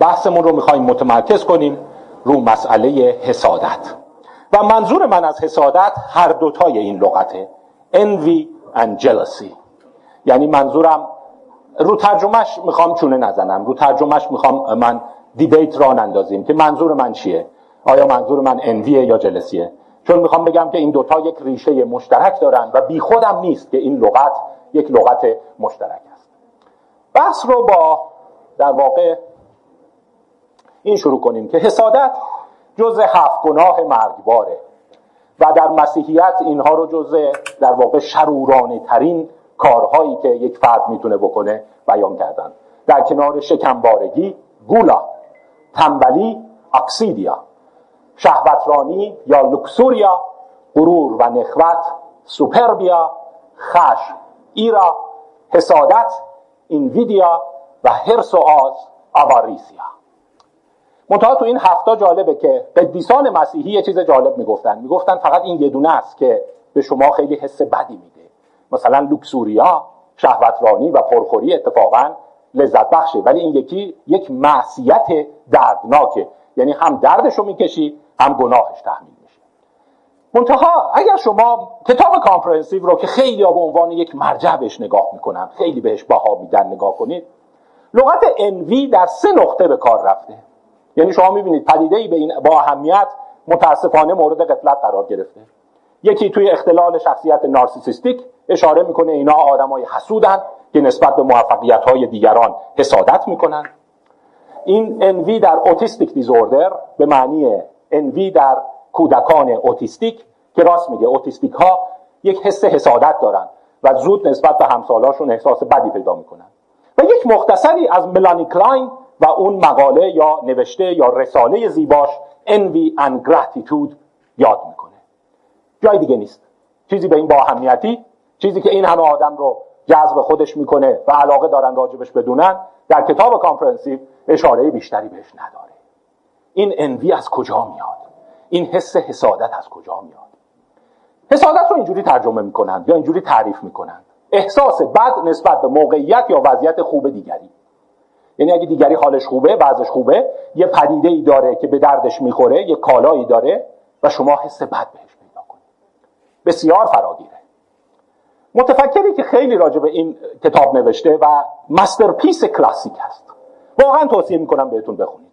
بحثمون رو می‌خوایم متمرکز کنیم رو مسئله حسادت. و منظور من از حسادت هر دوتای این لغته envy and jealousy. یعنی منظورم رو ترجمهش می‌خوام چونه نزنم رو ترجمهش می‌خوام من دیبیت را نندازیم که منظور من چیه؟ آیا منظور من انویه یا جلسیه چون می‌خوام بگم که این دوتا یک ریشه مشترک دارن و بی خودم نیست که این لغت یک لغت مشترک است. بحث رو با در واقع این شروع کنیم که حسادت جز هفت گناه مرگباره و در مسیحیت اینها رو جز در واقع شرورانه ترین کارهایی که یک فرد می‌تونه بکنه بیان کردن. در کنار شکمبارگی گولا تنبلی اکسیدیا شهوترانی یا لوکسوریا غرور و نخوت سوپربیا خش ایرا حسادت اینویدیا و هرس و آز آواریسیا. منتها تو این هفته جالبه که قدیسان مسیحی یه چیز جالب می‌گفتن. می‌گفتن فقط این یه دونه است که به شما خیلی حس بدی میده. مثلا لوکسوریا شهوترانی و پرخوری اتفاقا لذت بخشه. ولی این یکی یک معصیت دردناکه. یعنی هم دردش رو می‌کشی هم گناهش تحمیل میشه. منتها اگر شما کتاب Comprehensive رو که خیلی به عنوان یک مرجع بهش نگاه می‌کنن خیلی بهش بها میدن نگاه کنید لغت envy در سه نقطه به کار رفته. یعنی شما می‌بینید پدیده ای به این با اهمیت متاسفانه مورد غفلت قرار گرفته. یکی توی اختلال شخصیت narcissistic اشاره می‌کنه اینا آدمای حسودن که نسبت به موفقیت های دیگران حسادت می‌کنن. این envy در autistic disorder به معنی envy در کودکان autistic که راست میگه autistic ها یک حس حسادت دارن و زود نسبت به همسالاشون احساس بدی پیدا می‌کنن. و یک مختصری از ملانی کلاین و اون مقاله یا نوشته یا رساله زیباش envy and gratitude یاد می‌کنه. جای دیگه نیست. چیزی به این با اهمیتی چیزی که این همه آدم رو جذب خودش می‌کنه و علاقه دارن راجبش بدونن در کتاب Comprehensive اشاره بیشتری بهش نداره. این envy از کجا میاد؟ این حس حسادت از کجا میاد؟ حسادت رو اینجوری ترجمه می‌کنند یا اینجوری تعریف می‌کنند. احساس بد نسبت به موقعیت یا وضعیت خوب دیگری. یعنی اگه دیگری حالش خوبه وضعش خوبه یه پدیده ای داره که به دردش می‌خوره یه کالایی داره و شما حس بد بهش پیدا کنید. بسیار فراگیره. متفکری که خیلی راجع به این کتاب نوشته و مسترپیس کلاسیک هست. واقعا توصیه می‌کنم بهتون بخونیدش.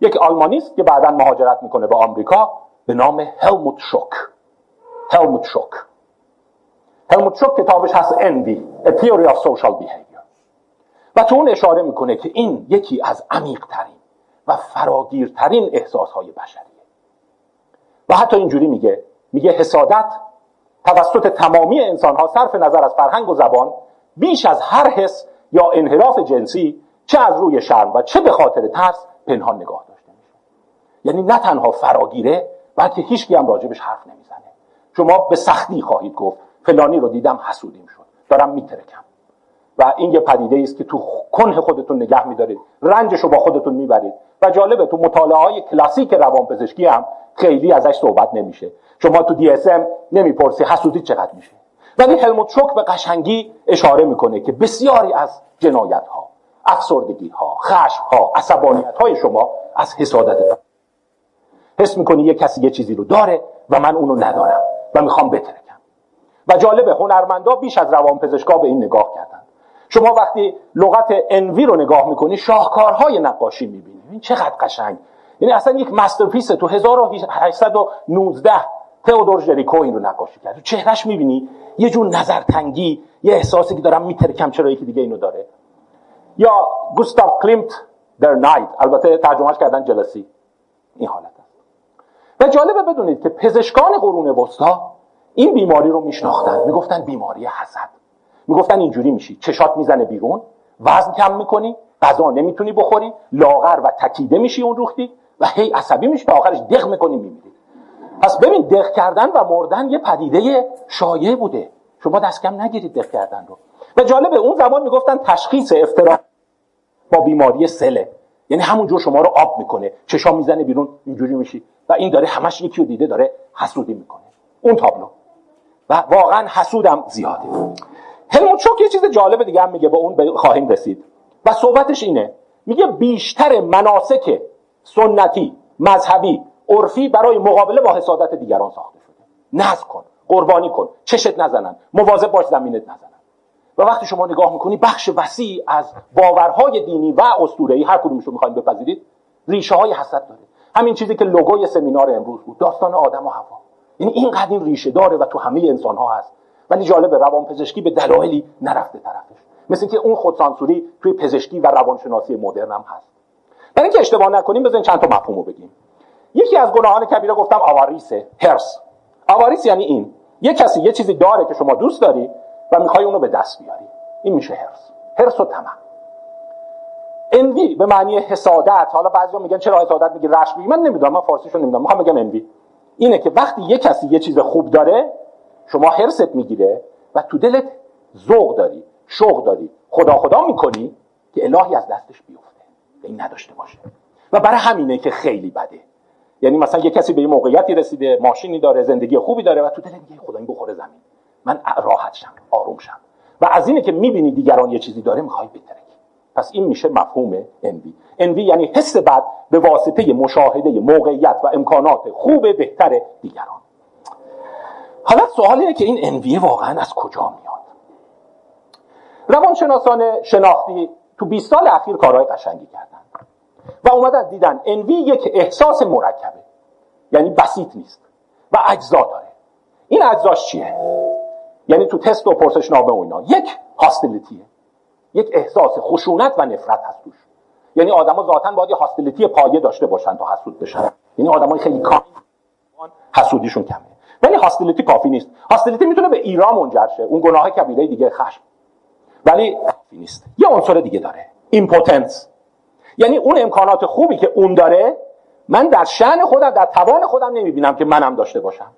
یک آلمانیست که بعدا مهاجرت می‌کنه به آمریکا به نام هلموت شوک. هلموت شوک. هلموت شوک کتابش هست Envy A Theory of Social Behavior. و تو اون اشاره می‌کنه که این یکی از عمیقترین و فراگیرترین احساسهای بشریه. و حتی اینجوری میگه میگه حسادت توسط تمامی انسانها صرف نظر از فرهنگ و زبان بیش از هر حس یا انحراف جنسی چه از روی شرم و چه به خاطر ترس پنهان نگاه داشته میشه. یعنی نه تنها فراگیره بلکه هیچ هم راجبش حرف نمی‌زنه. شما به سختی خواهید گفت فلانی رو دیدم حسودیم شد. دارم میترکم. و این یه پدیده است که تو کنه خودتون نگه میدارید. رنجش رو با خودتون می‌برید. و جالبه تو مطالعه های کلاسیک روانپزشکی هم خیلی ازش صحبت نمیشه. شما تو ام نمی‌پرسی حسودی چقدر میشه. ولی هلموت شوک به قشنگی اشاره می‌کنه که بسیاری از جنایت ها افسردگی ها خشم ها عصبانیت های شما از حسادت حس می‌کنی یه کسی یه چیزی رو داره و من اونو ندارم و می‌خوام بترکم. و جالبه هنرمندا بیش از روانپزشکا به این نگاه کردن. شما وقتی لغت envy رو نگاه می‌کنی شاهکارهای نقاشی می‌بینی. این چقدر قشنگ. یعنی اصلا یک masterpiece تو 1819 تئودور جریکو این رو نقاشی کرد. چهرش می‌بینی یه جور نظرتنگی یه احساسی که دارم میترکم چرا یکی دیگه اینو داره. یا گوستاف کلیمت در نایت. البته ترجمهش کردن jealousy. این حالت است. و جالبه بدونید که پزشکان قرون وسطا این بیماری رو میشناختن. می‌گفتن بیماری حسد. می‌گفتن اینجوری میشی. چشات می‌زنه بیرون. وزن کم می‌کنی. غذا نمی‌تونی بخوری. لاغر و تکیده میشی اون روختی. و هی عصبی میشی. و آخرش دق می‌کنی میمیری. پس ببین دق کردن و مردن یه پدیده شایع بوده. شما دست کم نگیرید دق کردن رو. و جالبه اون زمان می‌گفتن تشخیص افترا با بیماری سله. یعنی همونجور شما رو آب می‌کنه. چشا می‌زنه بیرون اینجوری میشی. و این داره همش یکی رو دیده داره حسودی می‌کنه. اون تابلو. و واقعا حسودم زیاده. هلموت شوک یه چیز جالب دیگه هم میگه به اون خواهیم رسید. و صحبتش اینه میگه بیشتر مناسک سنتی مذهبی عرفی برای مقابله با حسادت دیگران ساخته شده. نزد کن قربانی کن چشت نزنن مواظب باش زمینت نزنن. و وقتی شما نگاه می‌کنی بخش وسیع از باورهای دینی و اسطوره‌ای هر کدومشو می‌خواین بپذیرید ریشه های حسد داره. همین چیزی که لوگوی سمینار امروز بود داستان آدم و هوا یعنی اینقدر این ریشه داره و تو همه انسان ها هست. ولی جالب روان پزشکی به دلایلی نرفته طرفش. مثل که اون خودسانسوری توی پزشکی و روانشناسی مدرن هم هست. برای اینکه اشتباه نکنیم بزنین چند تا مفهومو بگیم. یکی از گناهان کبیره گفتم آواریسه هرس. آواریس یعنی این. یه کسی یه چیزی داره که شما دوست داری و می‌خوای اونو به دست بیاری. این میشه هرس. هرس و طمع. انوی به معنی حسادت. حالا بعضیا میگن چرا حسادت میگی؟ رشک میگی؟ من نمی‌دونم من فارسیشو نمی‌دونم. می‌خوام بگم انوی. اینه که وقتی یه کسی یه چیز خوب داره شما هرست می‌گیره و تو دلت ذوق داری شوق داری خدا خدا می‌کنی که الهی از دستش بیفته این نداشته باشه. و برای همینه که خیلی بده. یعنی مثلا یه کسی به یه موقعیتی رسیده ماشینی داره زندگی خوبی داره و تو دل میگه خدا این بخوره زمین. من راحت شم آروم شم. و از اینه که می‌بینی دیگران یه چیزی داره می‌خوای بترکی. پس این میشه مفهوم انوی انوی یعنی حس بد به واسطه مشاهده موقعیت و امکانات خوب بهتر دیگران. حالا سوال اینه که این انوی واقعا از کجا میاد؟ روانشناسان شناختی تو 20 سال اخیر کارهای قشنگی کردن و اومدن دیدن انوی یک احساس مرکبه. یعنی بسیط نیست و اجزا داره. این اجزاش چیه؟ یعنی تو تست و پرسشنامه و اینا. یک hostility ه یک احساس خشونت و نفرت هست توش. یعنی آدما ذاتا باید hostility پایه داشته باشن تا حسود بشن. یعنی آدمای خیلی calm حسودیشون کمه. ولی hostility کافی نیست. hostility می‌تونه به ira منجر شه. اون گناه کبیره دیگه خشم. ولی کافی نیست. یه عنصر دیگه داره. impotence یعنی اون امکانات خوبی که اون داره من در شأن خودم در توان خودم نمی‌بینم که منم داشته باشم.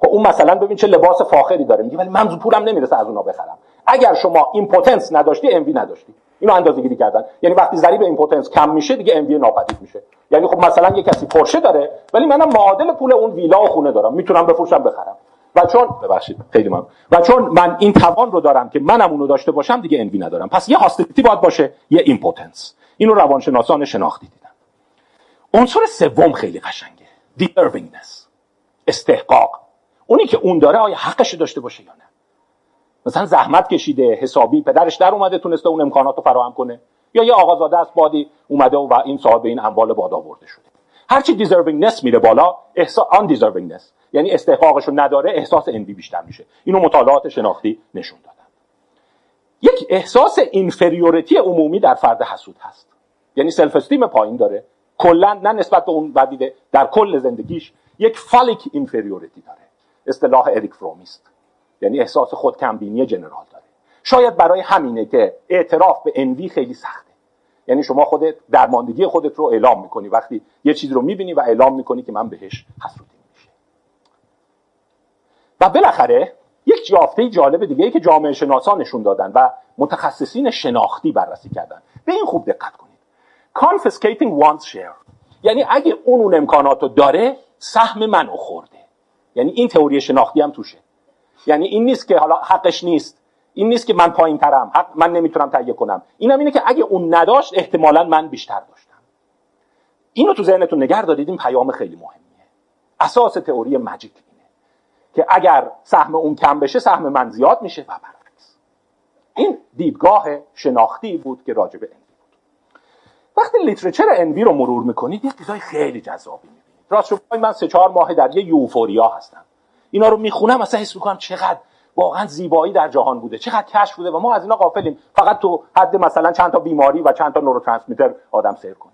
خب اون مثلا ببین چه لباس فاخری داره. میگه ولی من پولم نمی‌رسه از اونا بخرم. اگر شما impotence نداشتی envy نداشتی. اینو اندازه گیری کردن. یعنی وقتی ضریب impotence کم میشه دیگه envy ناپدید میشه. یعنی خب مثلا یه کسی پورشه داره ولی منم معادل پول اون ویلا و خونه دارم. می‌تونم بفروشم بخرم. و چون ببخشید خیلی من و چون من این توان رو دارم که منم اونو داشته باشم دیگه envy ندارم. پس یه hostility باید باشه یه impotence اینو روانشناسان شناختی دیدن. عنصر سوم خیلی قشنگه. deservingness. استحقاق. اونی که اون داره آیا حقش داشته باشه یا نه؟ مثلا زحمت کشیده حسابی پدرش در اومده تونسته اون امکانات رو فراهم کنه. یا یه آقازاده است بادی اومده و این صاحب این اموال باد آورده شده. هرچی deservingness میره بالا احساس undeservingness یعنی استحقاقش رو نداره احساس envy بیشتر میشه. اینو مطالعات شناختی نشون دادن. یک احساس inferiority عمومی در فرد حسود هست. یعنی self-esteem پایین داره. کلا نه نسبت به اون پدیده در کل زندگیش یک phallic inferiority داره. اصطلاح اریک فرومیست یعنی احساس خودکمبینی general داره. شاید برای همینه که اعتراف به envy خیلی سخته. یعنی شما خودت درماندگی خودت رو اعلام می‌کنی. وقتی یه چیز رو می‌بینی و اعلام می‌کنی که من بهش حسودی میشه. و بالاخره یک یافته جالب دیگه ای که جامعه شناسان نشون دادن و متخصصین شناختی بررسی کردن. به این خوب دقت کنید. Confiscating one's share. یعنی اگه اون اون امکانات داره سهم منو خورده. یعنی این تئوری شناختی هم توشه. یعنی این نیست که حالا حقش نیست. این نیست که من پایین ترم حق من نمی‌تونم تهیه کنم. اینم اینه که اگه اون نداشت احتمالا من بیشتر داشتم. اینو تو ذهنتون نگه دارید. این پیام خیلی مهمیه. اساس تئوری ماجیک اینه که اگر سهم اون کم بشه سهم من زیاد میشه و برعکس. این دیدگاه شناختی بود که راجع به انوی بود. وقتی لیترچر انوی رو مرور می‌کنید یه چیزای خیلی جذابی می‌بینید. راست من سه چهار ماه در یه یوفوریا هستم. اینا رو می‌خونم اصلا حس می‌کنم چقدر واقعا زیبایی در جهان بوده. چقدر کشف بوده و ما از اینا غافلیم. فقط تو حد مثلا چند تا بیماری و چند تا نوروترانسمیتر آدم سیر کنه.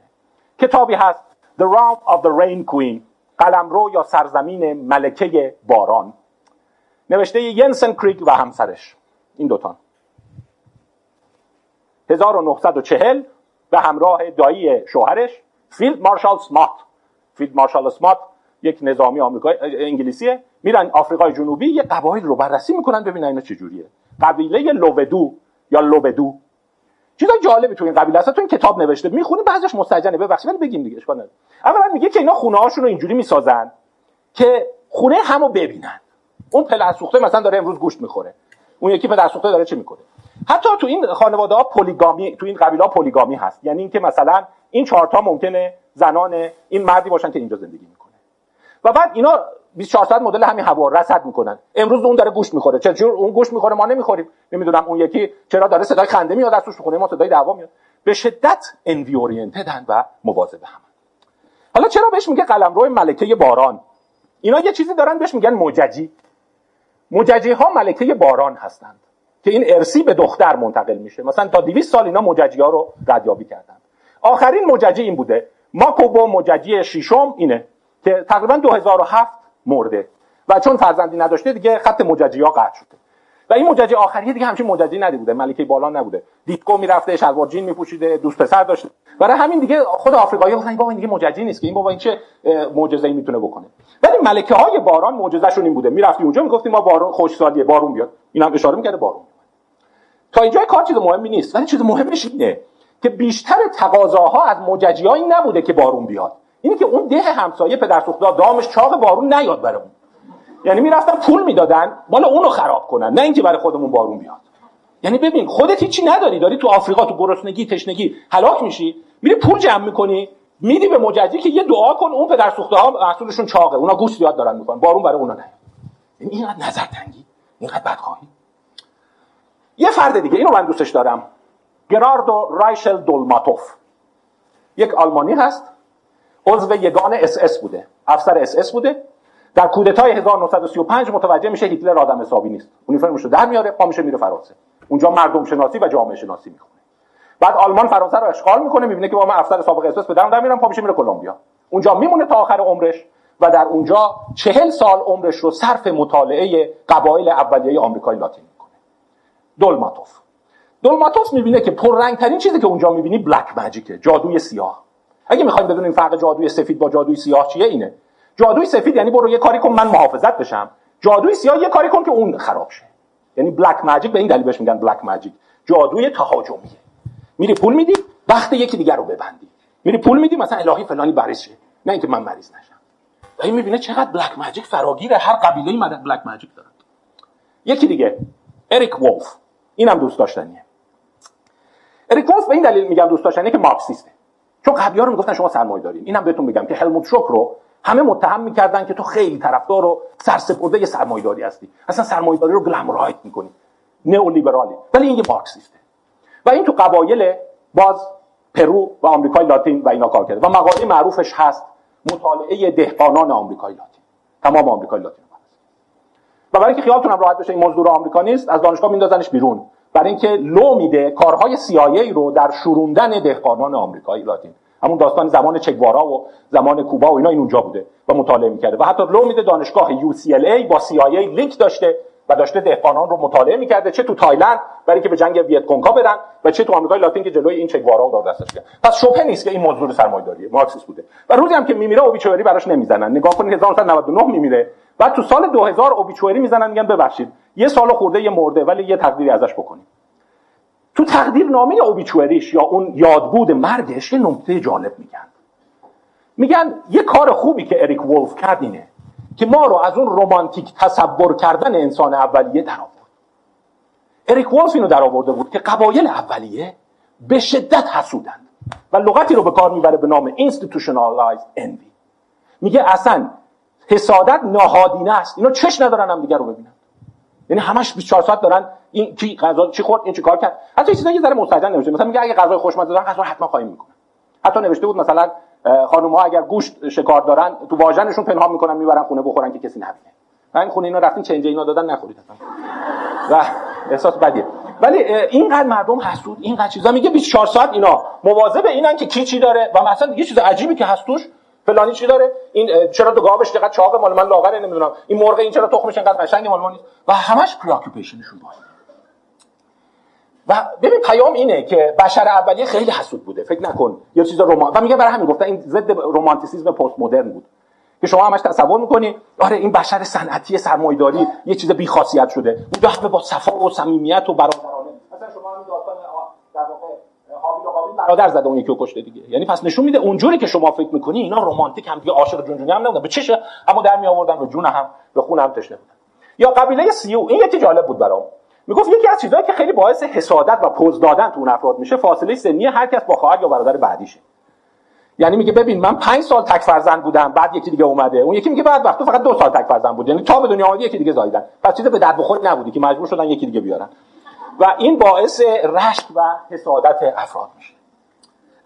کتابی هست The Realm of the Rain Queen قلمرو یا سرزمین ملکه باران. نوشته ینسن کریگ و همسرش. این دوتان 1940 به همراه دایی شوهرش فیلد مارشال اسماتس. فیلد مارشال اسماتس یک نظامی آمریکایی انگلیسیه. میرن آفریقای جنوبی یه قبایل رو بررسی می‌کنن ببینن اینا چجوریه قبیله لوبدو یا لوبدو. چیزای جالبی تو این قبیله هست تو این کتاب نوشته می‌خونی بعضش مستجنه ببخشید ولی بگیم دیگه اشکال نداره. اولا میگه که اینا خونه هاشون رو اینجوری می‌سازن که خونه همو ببینن. اون پدر سوخته مثلا داره امروز گوشت می‌خوره. اون یکی پدر سوخته داره چه می‌کنه؟ حتی تو این خانواده ها پلیگامی تو این قبیله پلیگامی هست. یعنی اینکه مثلا این چهارتا ممکنه زنان این مردی باشن که اینجا زندگی می‌کنه. و بعد اینا 24 ساعت مدل همین هوا رصد می‌کنن. امروز اون داره گوش می‌خوره. چرا اون گوش می‌خوره ما نمی‌خوریم. نمی‌دونم اون یکی چرا داره صدای خنده میاد از توش می‌خونه ما صدای دعوا میاد. به شدت انوی اورینتدن و مواظب هم. حالا چرا بهش میگه قلمرو ملکه باران؟ اینا یه چیزی دارن بهش میگن مججی مججی ها ملکه باران هستند که این ارسی به دختر منتقل میشه. مثلا تا 200 سال اینا مججی ها رو ردیابی کردن. آخرین مججی این بوده. ماکوبو مججی ششم اینه که تقریبا 2007 مرده. و چون فرزندی نداشته دیگه خط مججی ها قطع شده. و این مججی آخری دیگه همچین مججی ندیده ملکه بالا نبوده. دیتکو می‌رفته شلوار جین میپوشیده دوست پسر داشته. برای همین دیگه خود آفریقایی گفتن بابا این دیگه مججی نیست که این بابا این چه معجزه‌ای می‌تونه بکنه. ولی ملکه های باران معجزه‌شون این بوده. می‌رفتی اونجا می‌گفتی ما بارون خوشسالیه بارون بیاد. اینا هم اشاره می‌کرده بارون تا اینجا کار چیز مهمی نیست. ولی چیز مهمش اینه که بیشتر تقاضاها از مججیایی نبوده که بارون بیاد. اینی که اون ده همسایه پدر دامش چاق بارون نیاد برامون یعنی می‌رفتن پول می‌دادن بالا اونو خراب کنن نه اینکه برای خودمون بارون بیاد. یعنی ببین خودت هیچی نداری داری تو آفریقا تو گرسنگی تشنگی هلاک میشی میری پول جمع می‌کنی میدی به مجدی که یه دعا کن اون پدر سوخته ها محصولشون چاقه اونا گوشت زیاد دارن می‌کنن بارون برای اونا نه. یعنی اینقدر نظر تنگی اینقدر بدخواهی. یه فرد دیگه اینو من دوستش دارم. گراردو رایشل دولماتوف. یک آلمانی هست. عضو یگان اس اس بوده. افسر اس اس بوده. در کودتای 1935 متوجه میشه هیتلر آدم حسابی نیست. اونیفرمشو در میاره پا میشه میره فرانسه. اونجا مردم شناسی و جامعه شناسی می‌خونه. بعد آلمان فرانسه رو اشغال می‌کنه می‌بینه که با من افسر سابق اس اس به در میرم پا میشه میره کلمبیا. اونجا میمونه تا آخر عمرش و در اونجا چهل سال عمرش رو صرف مطالعه قبایل اولیه آمریکای لاتین می‌کنه. دولماتوف. دولماتوف می‌بینه که پررنگترین چیزی که اونجا می‌بینی black magic ه جادوی سیاه. اگه می‌خوایم بدونیم فرق جادوی سفید با جادوی سیاه چیه اینه. جادوی سفید یعنی برو یه کاری کن من محافظت بشم. جادوی سیاه یه کاری کن که اون خراب شه. یعنی بلک ماجیک به این دلیل بهش میگن بلک ماجیک جادوی تهاجمیه. میری پول میدی وقت یکی دیگر رو ببندی. میری پول میدی مثلا الهی فلانی مریض شه نه اینکه من مریض نشم. و این می‌بینه چقدر بلک ماجیک فراگیره هر قبیله مدد بلک ماجیک دارن یکی دیگه اریک وولف اینم دوست داشتنیه. اریک وولف به این دلیل میگم دوست داشتنیه که مارکسیسته. چون قبلی‌ها رو می‌گفتن شما سرمایه دارین. اینم بهتون بگم که هلموت شوک رو همه متهم می‌کردن که تو خیلی طرفدار و سرسپرده سرمایه‌داری هستی. اصلا سرمایه‌داری رو glamorize می‌کنی. نئولیبرالی. ولی این یه مارکسیسته. و این تو قبایل باز پرو و آمریکای لاتین و اینا کار کرده. و مقاله معروفش هست مطالعه دهقانان آمریکای لاتین. تمام آمریکای لاتین و برای اینکه خیالتون راحت بشه این مزدور آمریکا نیست از دانشگاه میندازنش بیرون. برای اینکه لو میده کارهای CIA رو در شوروندن دهقانان آمریکایی لاتین. همون داستان زمان چگوارا و زمان کوبا و اینا این اونجا بوده و مطالعه می‌کرده. و حتی لو میده دانشگاه UCLA با CIA لینک داشته و داشته دهقانان رو مطالعه می‌کرده چه تو تایلند برای که به جنگ ویت برن و چه تو آمریکای لاتین که جلوی این چگوارا رو دار دستش کرد پس شبهه نیست که این مزدور سرمایه‌داریه مارکسیست بوده. و روزی هم که میمیره obituary براش نمی‌زنن. نگاه کنید 1999 میمیره. بعد تو سال 2000 اوبیچوری می‌زنن میگن ببخشید. یه سال خورده یه مرده ولی یه تقدیری ازش بکنید تو تقدیر نامه اوبیچوریش یا اون یادبود مرگش یه نکته جالب میگن. میگن یه کار خوبی که اریک ولف کرد اینه که ما رو از اون رومانتیک تصور کردن انسان اولیه در آورد اریک ولف اینو در آورده بود که قبایل اولیه به شدت حسودند و لغتی رو به کار می‌بره به نام institutionalized envy. میگه اصلا حسادت نهادینه است. اینا چش ندارن هم دیگر رو ببینن. یعنی همش 24 ساعت دارن این کی غذا چی خورد این چی کار کرد. حتی چیزایی یه ذره مستجن نمیشه. مثلا میگه اگه غذای خوشمزه دارن غذا حتما خواهیم می‌کنه حتی نوشته بود مثلا خانم ها اگر گوشت شکار دارن تو واژنشون پنهان می‌کنن می‌برن خونه بخورن که کسی نبینه. این خونه اینا رفتین چنج اینا دادن نخورید اصلا. و احساس بدیه. ولی اینقدر مردم حسود اینقدر چیزا. میگه 24 ساعت اینا. مواظب اینن که کی چی داره. و مثلا یه چیز عجیبی که هست توش فلانی چی داره؟ این چرا دو گاوش چقدر چاقه مال من لاغره نمی‌دونم. این مرغ این چرا تخمش اینقدر قشنگه مال من نیست؟ و همش پریاکوپیشنشون با و ببین پیام اینه که بشر اولیه خیلی حسود بوده فکر نکن. یه چیز رمان و میگه برای همین گفتن این ضد رمانتیسیسم پست مدرن بود. که شما همش تصور می‌کنی آره این بشر صنعتی سرمایه‌داری یه چیز بیخاصیت شده. اون با صفا و صمیمیت و برادرانه مثلا شما همین داستان در واقع حابیل و قابیل برادر زده اون یکی کشته دیگه. یعنی پس نشون میده اونجوری که شما فکر می‌کنی اینا رمانتیک هم دیگه عاشق جونجونی هم نبودن. چشم هم در می آوردن به جون هم به خون هم تشنه بودن. یا قبیله سیو این یکی جالب بود برام. می‌گفت یکی از چیزهایی که خیلی باعث حسادت و پوز دادن تو اون افراد میشه فاصله سنی هر کس با خواهر یا برادر بعدیشه. یعنی میگه ببین من پنج سال تک فرزند بودم بعد یکی دیگه اومده. اون یکی میگه بعد وقت تو فقط دو سال تک فرزند بود. یعنی تا به دنیا آمدی یکی دیگه زاییدن. پس چیز به درد بخوری نبودی که مجبور شدن یکی دیگه بیارن. و این باعث رشک و حسادت افراد میشه.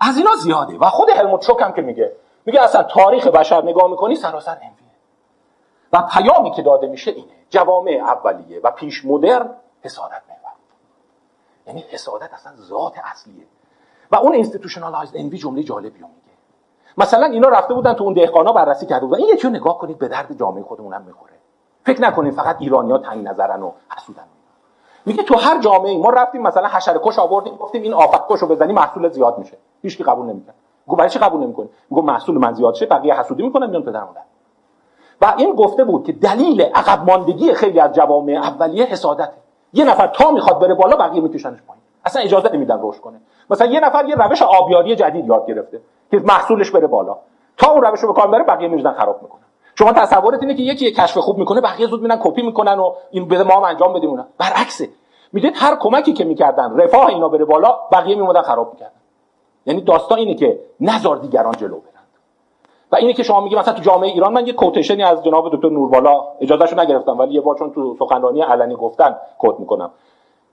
از اینا زیاده. و خود هلموت شوک هم که میگه. میگه اصلا تاریخ بشر نگاه می‌کنی سراسر envy ه و پیامی که داده میشه اینه. جوامع اولیه و پیش مدرن حسادت محور. یعنی حسادت اصلا ذات اصلیه. و اون institutionalized envy جمله جالبی میگه. مثلا اینا رفته بودن تو اون دهقانا بررسی کرده بودن. این یکی نگاه کنید به درد جامعه خودمون هم می‌خوره. فکر نکنید فقط ایرانیا تنگ نظرن و حسودن. میگه تو هر جامعه ما رفتیم مثلا حشره کش آوردیم گفتیم این آفت کش رو بزنی محصول زیاد میشه. هیچ کی قبول نمی‌کنه میگه برای چی قبول نمی‌کنه میگه محصول من زیاد شه بقیه حسودی می‌کنن میان پدر مادر. و این گفته بود که دلیل عقب ماندگی خیلی از جوامع اولیه حسادته. یه نفر تا می‌خواد بره بالا بقیه میکشنش پایین. اصلا اجازه نمیدن رشد کنه. مثلا یه نفر یه روش آبیاری جدید یاد گرفته که محصولش بره بالا. تا اون روش رو به کار بره بقیه میریزن خراب می‌کنن شما تصورت اینه که یکی کشف خوب می‌کنه بقیه زود میرن کپی می‌کنن و این بده ما هم انجام بدیم اونا. برعکسه. می‌دید هر کمکی که می‌کردن رفاه اینا بره بالا بقیه میمودن خراب می‌کردن. یعنی داستان اینه که نزار دیگران جلو برند و اینه که شما میگی مثلا تو جامعه ایران من یه کوتیشنی از جناب دکتر نوربالا اجازهشو نگرفتم ولی یه بار چون تو سخنرانی علنی گفتن کوت می‌کنم.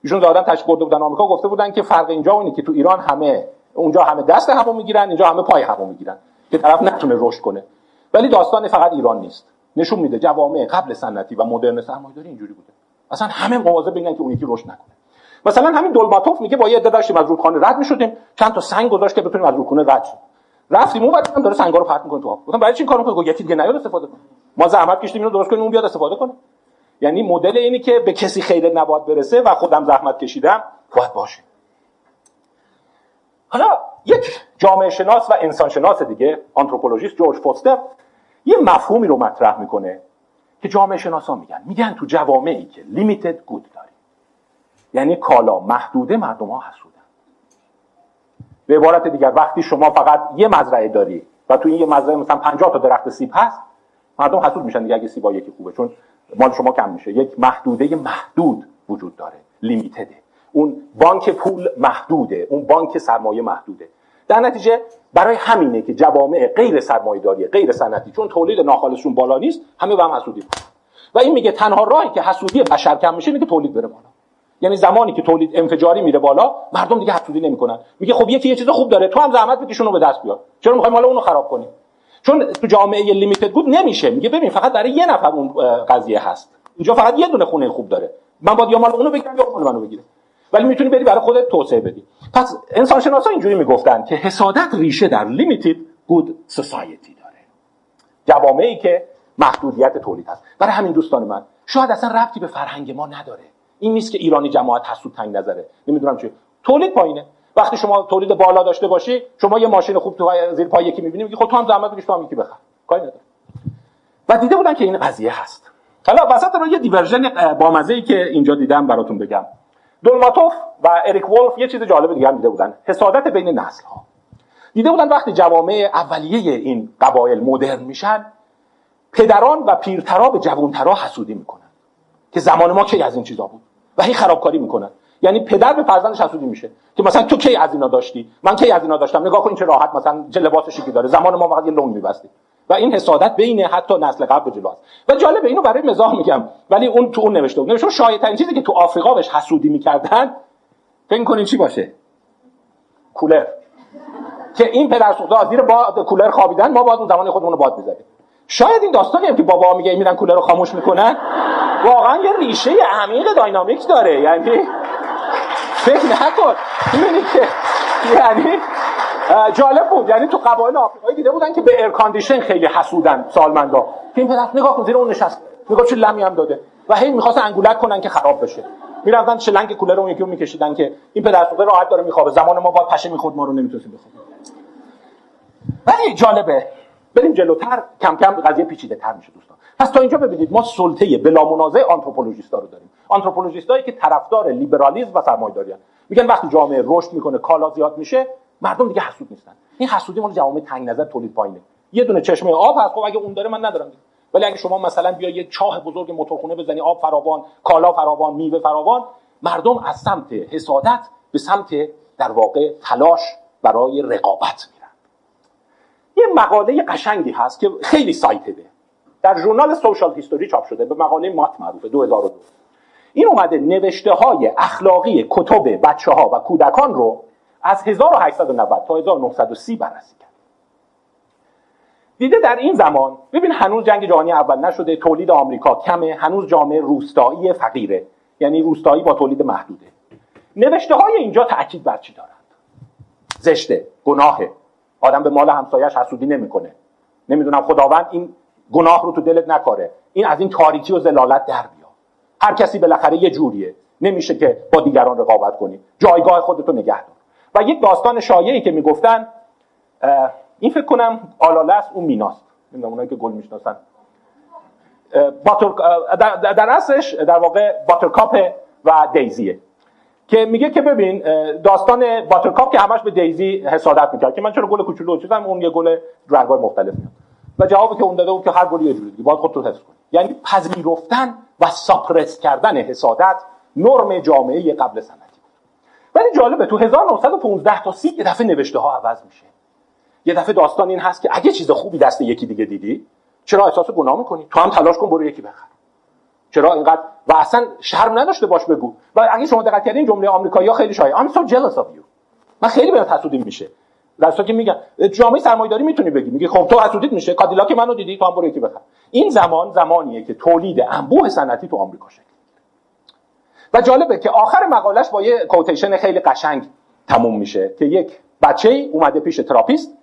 ایشون ظاهرا تشکر برده بودن آمریکا گفته بودن که فرق اینجا اونه که تو ایران همه اونجا همه دست همو می‌گیرن اینجا همه پای همو می‌گیرن. که طرف نتونه رشد کنه. ولی داستان فقط ایران نیست. نشون میده جوامع قبل سنتی و مدرن سرمایه‌داری اینجوری بوده. اصلا همه مواظب بگن که اون یکی رشد نکنه. مثلا همین دولماتوف میگه با یه عده داشتیم از رودخانه رد می‌شدیم. چند تا سنگ گذاشت که بتونیم از رودخانه رد شیم. رفتیم اون هم داره سنگا رو پرت می‌کنه تو آب. گفتم برای چی این کارو می‌کنه یکی دیگه نیاد استفاده کنه. ما زحمت کشیدیم اینو درست کنیم اون بیاد استفاده کنه. یعنی مدل اینی که به کسی خیر نباید برسه و خودم زحمت کشیدم باید باشه. حالا یک جامعه شناس و انسان شناس دیگه آنتروپولوژیست جورج فوستر یه مفهومی رو مطرح می‌کنه که جامعه شناسا میگن. میگن تو جوامعی که لیمیتد گود داری یعنی کالا محدوده مردم ها حسودن. به عبارت دیگر وقتی شما فقط یه مزرعه داری و تو این یه مزرعه مثلا 50 تا درخت سیب هست مردم حسود میشن دیگه اگه سیبا یکی خوبه چون مال شما کم میشه. یک محدوده محدود وجود داره لیمیتده اون بانک پول محدوده اون بانک سرمایه محدوده. در نتیجه برای همینه که جوامع غیر سرمایه‌داری غیر صنعتی چون تولید ناخالصشون بالا نیست همه به هم حسودی و این میگه تنها راهی که حسودی بشر کم میشه اینه که تولید بره بالا. یعنی زمانی که تولید انفجاری میره بالا مردم دیگه حسودی نمی‌کنن. میگه خب یکی یه چیز خوب داره تو هم زحمت بکشونو به دست بیار. چرا می‌خوایم حالا اونو خراب کنیم؟ چون تو جامعه لیمیتد بود نمیشه. میگه ببین فقط برای یه نفر اون قضیه هست. اینجا فقط یه دونه خونه خوب داره. من باید یا مال اونو بگیرم یا مال منو بگیره ولی می‌تونی بری برای خودت توسعه بدی. پس انسان شناسا اینجوری می‌گفتن که حسادت ریشه در لیمیتد گود سوسایتی داره. جوامعی که محدودیت تولید هست برای همین دوستان من شاید اصلا ربطی به فرهنگ ما نداره. این نیست که ایرانی جماعت حسود تنگ نظره. نمی‌دونم چی تولید پایینه. وقتی شما تولید بالا داشته باشی شما یه ماشین خوب تو زیر پای یکی می‌بینی میگی خب تو هم زحمت بکش تو هم یکی بخر. کاری نداره. و دیده بودن که این قضیه هست. حالا وسط رو یه دیورژن بامزه ای که اینجا دیدم براتون بگم. دولماتوف و اریک ولف یه چیز جالب دیگه هم دیده بودن. حسادت بین نسل ها دیده بودن وقتی جوامع اولیه این قبایل مدرن میشن پدران و پیرترا به جوانترا حسودی می‌کنن که زمان ما کی از این چیزا بود؟ و هی خرابکاری می‌کنن. یعنی پدر به فرزندش حسودی میشه که مثلا تو کی از اینا داشتی؟ من کی از اینا داشتم؟ نگاه کن چه راحت مثلا چه لباس شیکی داره. زمان ما فقط یه لنگ میبستی و این حسادت بین حتی نسل قبل جلو و جالب اینو برای مزاح میگم. ولی اون تو اون نوشته بود. نوشته شایع چیزی که تو آفریقا بهش حسودی می‌کردن فکر کنین چی باشه؟ کولر. که این پدر سوخته زیر با کولر خوابیدن ما باید اون زمان خودمون رو باد بزنیم. شاید این داستانی هم که بابا میگه میرن کولر رو خاموش می‌کنن واقعا یه ریشه عمیق dynamic داره. یعنی فکر نکن. که یعنی جالب بود. یعنی تو قبایل آفریقایی دیده بودن که به air condition خیلی حسودن سالمندا که این پدر نگاه کن زیر اون نشست. نگاه چه لمی هم داده. و هی می‌خواست انگولک کنن که خراب بشه. می‌رفتن شلنگ کولر اون یکی رو میکشیدن که این پدر سوخته راحت داره میخوابه. زمان ما باید پشه می‌خورد ما رو نمی‌تونستیم بخوابیم ولی جالبه. بریم جلوتر. کم کم قضیه پیچیده تر میشه دوستان. پس تا اینجا ببینید ما سلطه بلا منازع آنتروپولوژیستا رو داریم. آنتروپولوژیستایی که طرفدار لیبرالیسم و سرمایه‌داری میگن وقتی جامعه رشد می‌کنه کالا زیاد میشه مردم دیگه حسود نیستن. این حسودی مال جوامع تنگ نظر تولید پایینه. یه دونه چشمه آب هست خب اگه اون داره من ندارم ولی اگه شما مثلا بیا یه چاه بزرگ موتورخونه بزنی آب فراوان کالا فراوان میوه فراوان مردم از سمت حسادت به سمت در واقع تلاش برای رقابت میرن. یه مقاله قشنگی هست که خیلی سایتده در ژورنال سوشال هیستوری چاپ شده به مقاله مات معروفه 2002 این اومده نوشته های اخلاقی کتب بچه ها و کودکان رو از 1890 تا 1930 بررسی کرد. دیده در این زمان ببین هنوز جنگ جهانی اول نشده تولید آمریکا کمه هنوز جامعه روستایی فقیره. یعنی روستایی با تولید محدوده. نوشته های اینجا تاکید بر چی دارند؟ زشته گناهه. آدم به مال همسایش حسودی نمی‌کنه. نمی‌دونم خداوند این گناه رو تو دلت نکاره. این از این تاریکی و زلالت در بیا هر کسی بالاخره یه جوریه. نمیشه که با دیگران رقابت کنی. جایگاه خودتو نگه دار. و یک داستان شایعی که می‌گفتن این فکر کنم آلاله است اون میناست. نمی‌دونم اونایی که گل می‌شناسن. در, در اصلش در واقع buttercup و daisy ه. که میگه که ببین داستان buttercup که همش به daisy حسادت می‌کرد. که من چرا گل کوچولو چیزم؟ اون یه گل رنگای مختلف میاد و جوابی که اون داده بود که هر گلی یه جوری دیگه. باید خودت حفظ کنی یعنی پذیرفتن و suppress کردن حسادت نرم جامعه قبل سنتی ولی جالبه تو 1915 تا 30 یه دفعه نوشته ها عوض میشه. یه دفعه داستان این هست که اگه چیز خوبی دست یکی دیگه دیدی چرا احساس گناه می‌کنی؟ تو هم تلاش کن برو یکی بخر. چرا اینقدر؟ و اصلا شرم نداشته باش بگو. و اگه شما دقت کردین جمله آمریکایی‌ها خیلی شایع. I'm so jealous of you. من خیلی بهت حسودی میشه. در که میگن جامعه سرمایه‌داری می‌تونی بگی. میگه خب تو حسودیت میشه. کادیلاک منو دیدی تو هم برو یکی بخر. این زمان زمانیه که تولید انبوه صنعتی تو آمریکا شکل و جالبه که آخر مقالش با یه quotation خیلی قشنگ تموم میشه که یک بچه ای اومده پیش therapist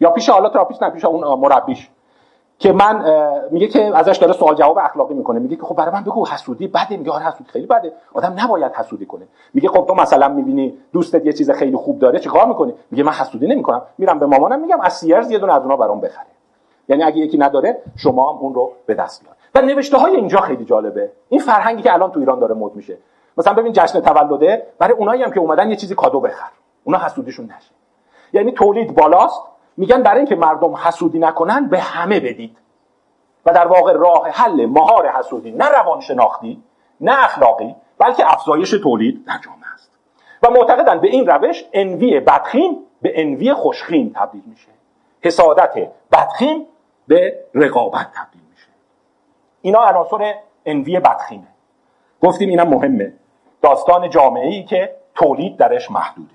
یا پیش حالا therapist نه پیش اون مربیش که من میگه که ازش داره سوال جواب اخلاقی می‌کنه. میگه که خب برای من بگو حسودی بده میگه آره حسودی خیلی بده. آدم نباید حسودی کنه. میگه خب تو مثلا می‌بینی دوستت یه چیز خیلی خوب داره چیکار می‌کنی؟ میگه من حسودی نمی‌کنم. میرم به مامانم میگم از Sears یه دونه از اونها برام بخره. یعنی اگه یکی نداره شما هم اون رو به دست بیار. و نوشته های اینجا خیلی جالبه. این فرهنگی که الان تو ایران داره مد میشه. مثلا ببین جشن تولده برای اونایی هم که اومدن یه چیزی کادو بخر. اونا حسودیشون نشه. یعنی تولید بالاست. میگن برای اینکه مردم حسودی نکنن به همه بدید. و در واقع راه حل مهار حسودی نه روان شناختی نه اخلاقی بلکه افزایش تولید در جامعه است. و معتقدن به این روش انوی بدخیم به انوی خوشخیم تبدیل میشه. حسادت بدخیم به رقابت تبدیل اینا عناصر انوی بدخیمه گفتیم اینم مهمه. داستان جامعه ای که تولید درش محدوده.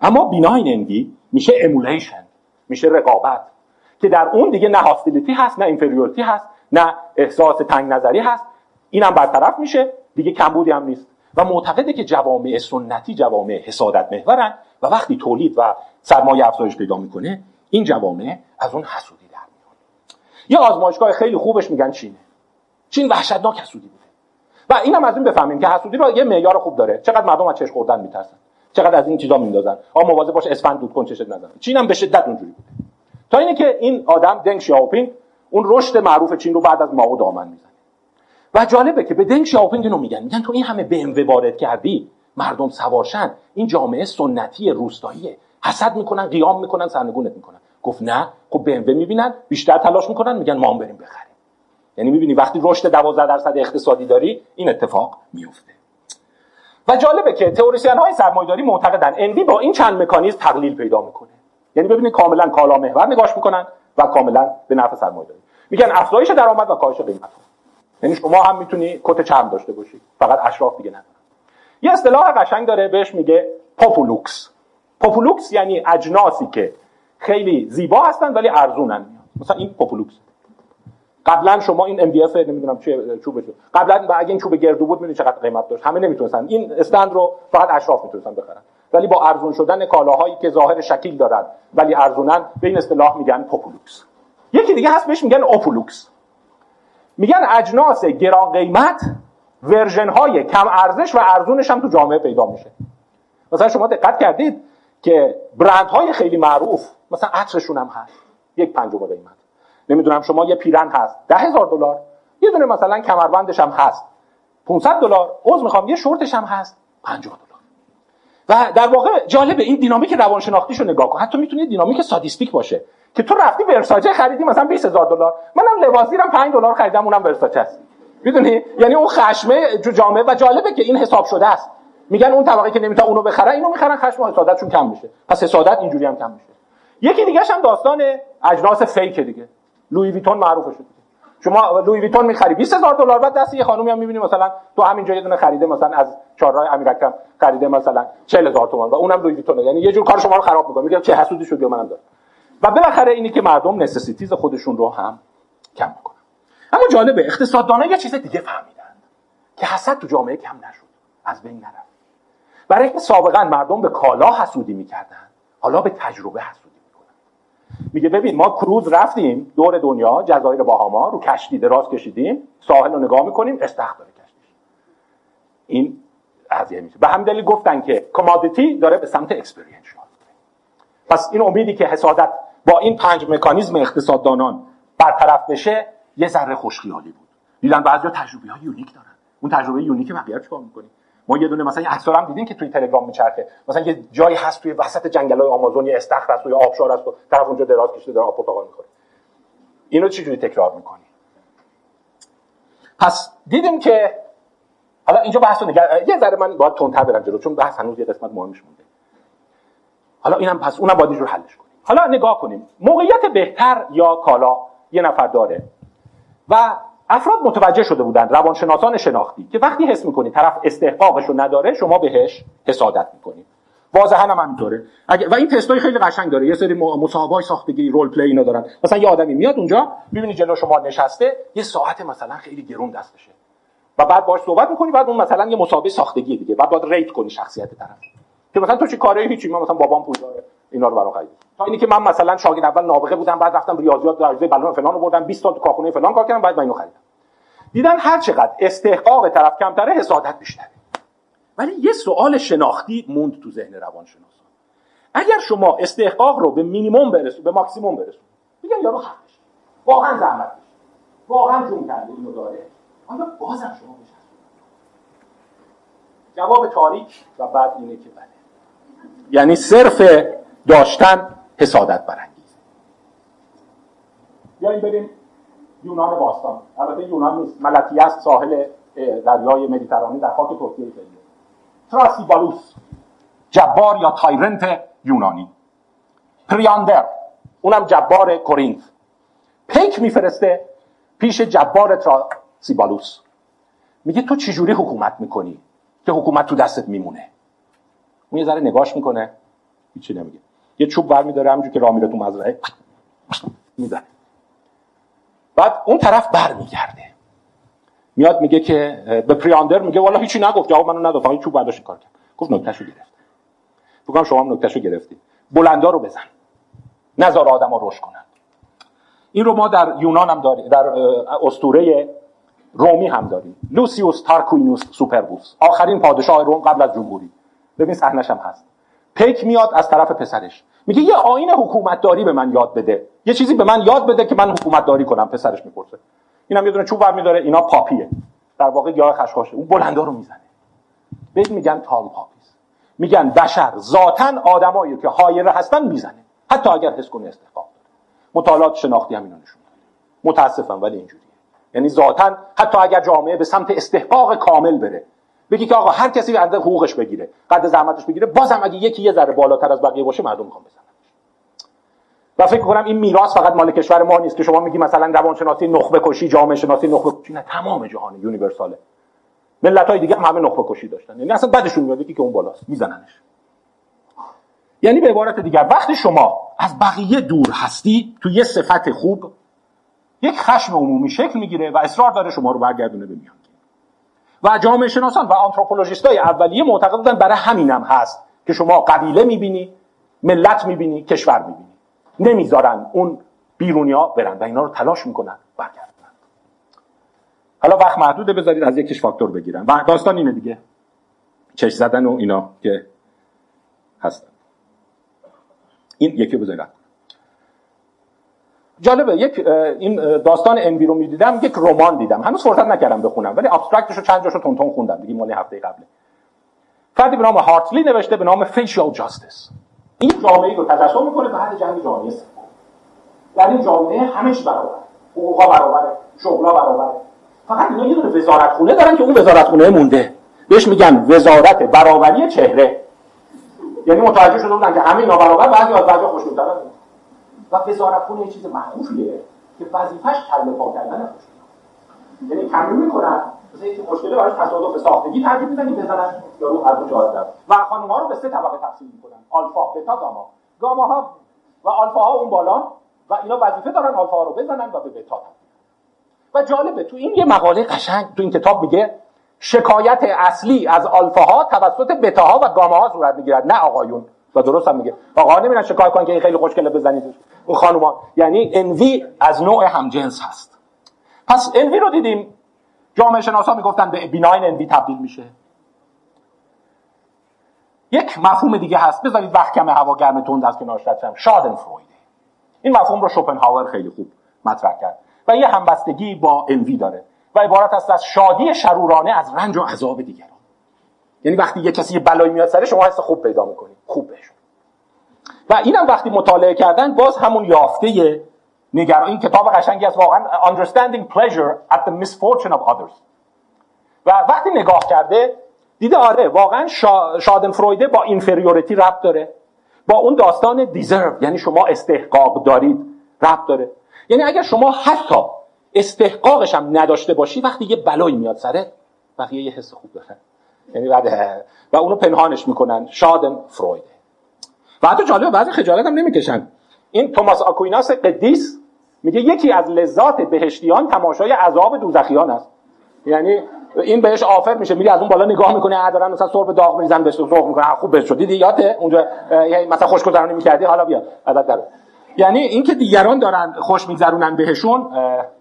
اما benign envy میشه emulation میشه رقابت که در اون دیگه نه hostility هست نه inferiority هست نه احساس تنگ نظری هست. اینم برطرف میشه دیگه کمبودی هم نیست. و معتقده که جوامع سنتی جوامع حسادت محورن و وقتی تولید و سرمایه افزایش پیدا می‌کنه این جوامع از اون حسودی در میاد یه آزمایشگاه خیلی خوبش میگن چینه. چین وحشتناک حسودی بوده؟ و اینم از این بفهمیم که حسودی رو یه معیار خوب داره. چقدر مردم از چش خوردن میترسن. چقدر از این چیزا میندازن. آ مواظب باش اسفند دود کن چشت نزن. چین هم به شدت اونجوری بوده. تا اینه که این آدم دنگ شیاوپینگ اون رشد معروف چین رو بعد از ماو دامن می‌زنه. و جالبه که به دنگ شیاوپینگ اینو میگن. میگن تو این همه BMW وارد کردی مردم سوارشن این جامعه سنتی روستاییه. حسد می‌کنن قیام می‌کنن سرنگونت می‌کنن. گفت نه. خب BMW می‌بینن بیشتر تلاش می‌کنن میگن ما هم بریم بخریم. یعنی می‌بینی وقتی رشد 12 درصد اقتصادی داری این اتفاق میفته و جالبه که تئوریسین های سرمایه‌داری معتقدن انوی با این چند مکانیزم تقلیل پیدا می‌کنه. یعنی ببینید کاملا کالا محور نگاش می‌کنن و کاملا به نفع سرمایه‌داری. میگن افزایش درآمد و کاهش قیمت. یعنی شما هم می‌تونی کت چرم داشته باشی. فقط اشراف دیگه ندارن یه اصطلاح قشنگ داره بهش میگه populuxe. populuxe یعنی اجناسی که خیلی زیبا هستن ولی ارزونن. مثلا این populuxe. قبلا شما این ام دی اف نمی‌دونم چه چوب قبلا اگه این چوب گردو بود می‌دونید چقدر قیمت داشت. همه نمی‌تونستن. این stand رو فقط اشراف می‌تونستن بخرن. ولی با ارزون شدن کالاهایی که ظاهر شکیل دارن ولی ارزونن به این اصطلاح میگن populuxe یکی دیگه هست بهش میگن opuluxe. میگن اجناس گران قیمت ورژن های کم ارزش و ارزونش هم تو جامعه پیدا میشه. مثلا شما دقت کردید که برند های خیلی معروف مثلا عطرشون هم هست. یک پنجم قیمت. نمی‌دونم شما یه پیرن هست. ده هزار دلار. یه دونه مثلا کمربندش هم هست. 500 دلار. عذر می‌خوام. یه شورتش هم هست. 50 دلار. و در واقع جالبه این دینامیک روانشناختیشو نگاه کن. حتی می‌تونه دینامیک سادیستیک باشه که تو رفتی ورساچه خریدی مثلا 20000 دلار. منم لباسیرم 5 دلار خریدم اونم ورساچه است. می‌دونی؟ یعنی اون خشمه جامعه و جالبه که این حساب شده است. میگن اون طبقه که نمی‌تونه اونو بخره اینو می‌خرن خشم و حسادتشون کم میشه. پس حسادت اینجوری هم کم میشه. یکی دیگه هم داستان اجناس فیک دیگه. لوی ویتون معروفه شد شما لوی ویتون می‌خری 20000 دلار بعد دست یه خانومی هم می‌بینی مثلا تو همینجا یه دونه خریده مثلا از چهارراه امیرکرم خریده مثلا 40000 تومان و اونم لوی ویتونه. یعنی یه جور کار شما رو خراب می‌کنه. میگه چه حسودی شد منم دارم. و بالاخره اینی که مردم necessities خودشون رو هم کم می‌کنن. اما جالبه اقتصاددانا یه چیز دیگه فهمیدن که حسد تو جامعه کم نشد. از بین نرفت. برای اینکه سابقا مردم به کالا حسودی می‌کردن حالا به تجربه می‌کنن میگه ببین ما کروز رفتیم دور دنیا جزایر باهاما رو کشتی دراز کشیدیم ساحل رو نگاه می‌کنیم استخر داره کشتیش این قضیه میشه. به همین دلیل گفتن که commodity داره به سمت experience پس این امیدی که حسادت با این پنج مکانیزم اقتصاددانان برطرف بشه یه ذره خوشخیالی بود. دیدن بعضیا تجربه unique دارن. اون تجربه unique بقیه چیکار می‌کنی؟ یه دونه مثلا عکس‌ها هم دیدین که توی تلگرام میچرخه. مثلا یه جایی هست توی وسط جنگل‌های آمازون یه استخر هست و آبشار هست و طرف اونجا دراز کشیده داره آب پرتقال می‌خوره. اینو چجوری تکرار می‌کنی؟ پس دیدیم که حالا اینجا بحث نگر... یه ذره من باید تندتر برم جلو چون بحث هنوز یه قسمت مهمش مونده. حالا اینم پس اونم باید اینجور حلش کنیم. حالا نگاه کنیم. موقعیت بهتر یا کالا یه نفر داره و افراد متوجه شده بودن روانشناسان شناختی که وقتی حس می‌کنی طرف استحقاقش رو نداره شما بهش حسادت می‌کنی. واضحا هم همینطوره. و این تستای خیلی قشنگ داره. یه سری مصاحبه های ساختگی role play اینا دارن. مثلا یه آدمی میاد اونجا می‌بینی جلو شما نشسته یه ساعت مثلا خیلی گرون دستشه. و بعد باش صحبت می‌کنی بعد اون مثلا یه مسابقه ساختگی دیگه. بعد باید rate کنی شخصیت طرف. که مثلا تو چی کاره هیچی من مثلا بابام پول داره. اینا رو برام خرید تا اینی که من مثلا شاگرد اول نابغه بودم بعد رفتم ریاضیات درجه بلون فلان رو بردم 20 تا تو کارخونه فلان کار کردم بعد من اینو خریدم. دیدن هر چقدر استحقاق طرف کمتره حسادت بیشتره. ولی یه سوال شناختی موند تو ذهن روانشناسان اگر شما استحقاق رو به مینیمم برسون به ماکسیمم برسون میگن یارو حقش واقعا زحمت واقعا جون کرده اینو داره آیا بازم شما جواب تاریک و بعد اینه که بله. یعنی صرف داشتن حسادت برانگیزه بیاییم بریم یونان باستان. البته یونان نیست. ملیتوس ساحل دریای مدیترانه در خاک ترکیه فعلی تراسیبالوس. جبار یا tyrant یونانی. پریاندر. اونم جبار کورینت پیک میفرسته پیش جبار تراسیبالوس. میگه تو چجوری حکومت می‌کنی که حکومت تو دستت میمونه؟ اون یه ذره نگاش می‌کنه. هیچی نمیگه. یه چوب ور میداره همونجور که راه میره تو مزرعه. می‌زنه بعد اون طرف بر میگرده میاد میگه که به پریاندر میگه والا هیچی نگفت جواب منو نداد. فقط چوب برداشت کار کرد. گفت نکتهشو گرفت. بگم شما هم نکتهشو گرفتی. بلندا رو بزن. نظر آدما روش کنن. این رو ما در یونان هم داریم در اسطوره رومی هم داریم. لوسیوس تارکوینوس سوپربوس. آخرین پادشاه روم قبل از جمهوری. ببین صحنش هم هست. پیک میاد از طرف پسرش. میگه یه آیین حکومتداری به من یاد بده. یه چیزی به من یاد بده که من حکومتداری کنم پسرش می‌پرسه. اینم یه دونه چوب میداره اینا poppy ه. در واقع گیاه خشخاشه اون بلندا رو می‌زنه. بهش میگن tall poppies. میگن بشر ذاتا آدمایی که higher ه هستن می‌زنه. حتی اگر حس کنه استحقاق مطالعات شناختی هم اینو نشون متاسفم ولی اینجوریه. یعنی ذاتا حتی اگر جامعه به سمت استحقاق کامل بره بگی که آقا هر کسی اندازه حقوقش بگیره قد زحمتش بگیره بازم اگه یکی یه ذره بالاتر از بقیه باشه مردم می‌خوان بزنن. و فکر کنم این میراث فقط مال کشور ما نیست که شما میگی مثلا روانشناسی نخبه کشی جامعه شناسی نخبه کشی نه تمام جهان یونیورساله. ملت های دیگه هم همه نخبه کشی داشتن. یعنی اصلا بعدشون میاد که اون بالاست میزننش. یعنی به عبارت دیگر وقتی شما از بقیه دور هستی تو یه صفت خوب یک خشم عمومی شکل می‌گیره و اصرار داره شما رو برگردونه به میان. و جامعه شناسان و آنتروپولوژیست های اولیه معتقد بودن برای همینم هست که شما قبیله می‌بینی ملت می‌بینی کشور می‌بینی. نمی‌ذارن اون بیرونیا برن و اینا رو تلاش می‌کنن برگردن. حالا وقت محدوده بذارید از یکیش فاکتور بگیرن و داستان اینه دیگه. چش زدن و اینا که هستن. این یکی بذارید. جالبه یک این داستان انوی رو می‌دیدم یک رمان دیدم. هنوز فرصت نکردم بخونم ولی ابسترکتش رو چند جاشو تون تون خوندم دیگه مال هفته قبله. فردی به نام هارتلی نوشته به نام فیشال جاستس این جامعه رو تجسم می‌کنه بعد جنگ جهانی سوم. در این جامعه همه چی برابر حقوقا برابره شغلا برابره. فقط اینا یه دونه وزارت خونه دارن که اون وزارت خونه مونده. بهش میگن وزارت برابری چهره. یعنی متوجه شده بودن که همه نابرابر بعضی از بعضی خوشگل‌ترن و وزارت خونه یه چیز مخوفیه که وظیفش کله پا کردن یعنی کمی می‌کنن مثل اینکه مشکل براش تصادف ساختگی ترجیح میدن بزنن یا رو هر دو و خانم ها رو به سه طبقه تقسیم می‌کنن آلفا بتا گاما. گاما ها و آلفا ها اون بالان و اینا وظیفه دارن آلفا ها رو بزنن و به بتا و جالبه تو این یه مقاله قشنگ تو این کتاب میگه شکایت اصلی از آلفاها توسط بتاها و گاماها صورت می‌گیرد نه آقایون. و درست هم میگه. آقا نمیرن شکایت کنن که این خیلی خوشگله بزنید. اون خانوما. یعنی انوی از نوع همجنس هست. پس انوی رو دیدیم. جامعه شناسا می‌گفتن به بیناین انوی تبدیل میشه. یک مفهوم دیگه هست. بذارید وقت کم هوا گرم تند از کنارش رد شادن فروید این مفهوم رو شوپنهاور خیلی خوب مطرح کرد. و یه همبستگی با انوی داره. و عبارت است از شادی شرورانه از رنج و عذاب دیگران یعنی وقتی یه کسی بلایی میاد سره شما حس خوب پیدا می‌کنید خوب بهشون و اینم وقتی مطالعه کردن باز همون یافته نگران این کتاب قشنگی است واقعا understanding pleasure at the misfortune of others. و وقتی نگاه کرده دیده آره واقعا شا... شادن فرویده با اینفریوریتی ربط داره. با اون داستان دیزرو یعنی شما استحقاق دارید ربط داره. یعنی اگر شما حتی استحقاقش هم نداشته باشی وقتی یه بلایی میاد سرت بقیه یه حس خوب دارن. یعنی بعد و اونو پنهانش می‌کنن. شادن فرویده و حتی جالبه بعضی خجالت هم نمی‌کشن. این توماس آکویناس قدیس میگه یکی از لذات بهشتیان تماشای عذاب دوزخیان است. یعنی این بهش آفر میشه میری از اون بالا نگاه می‌کنه دارن مثلا سرب داغ میریزن بهش سرخ می‌کنه خوب بهش شد. دیدی؟ یاته اونجا مثلا خوشگذرانی می‌کردی حالا بیا عدد داره یعنی اینکه دیگران دارن خوش میگذرونن بهشون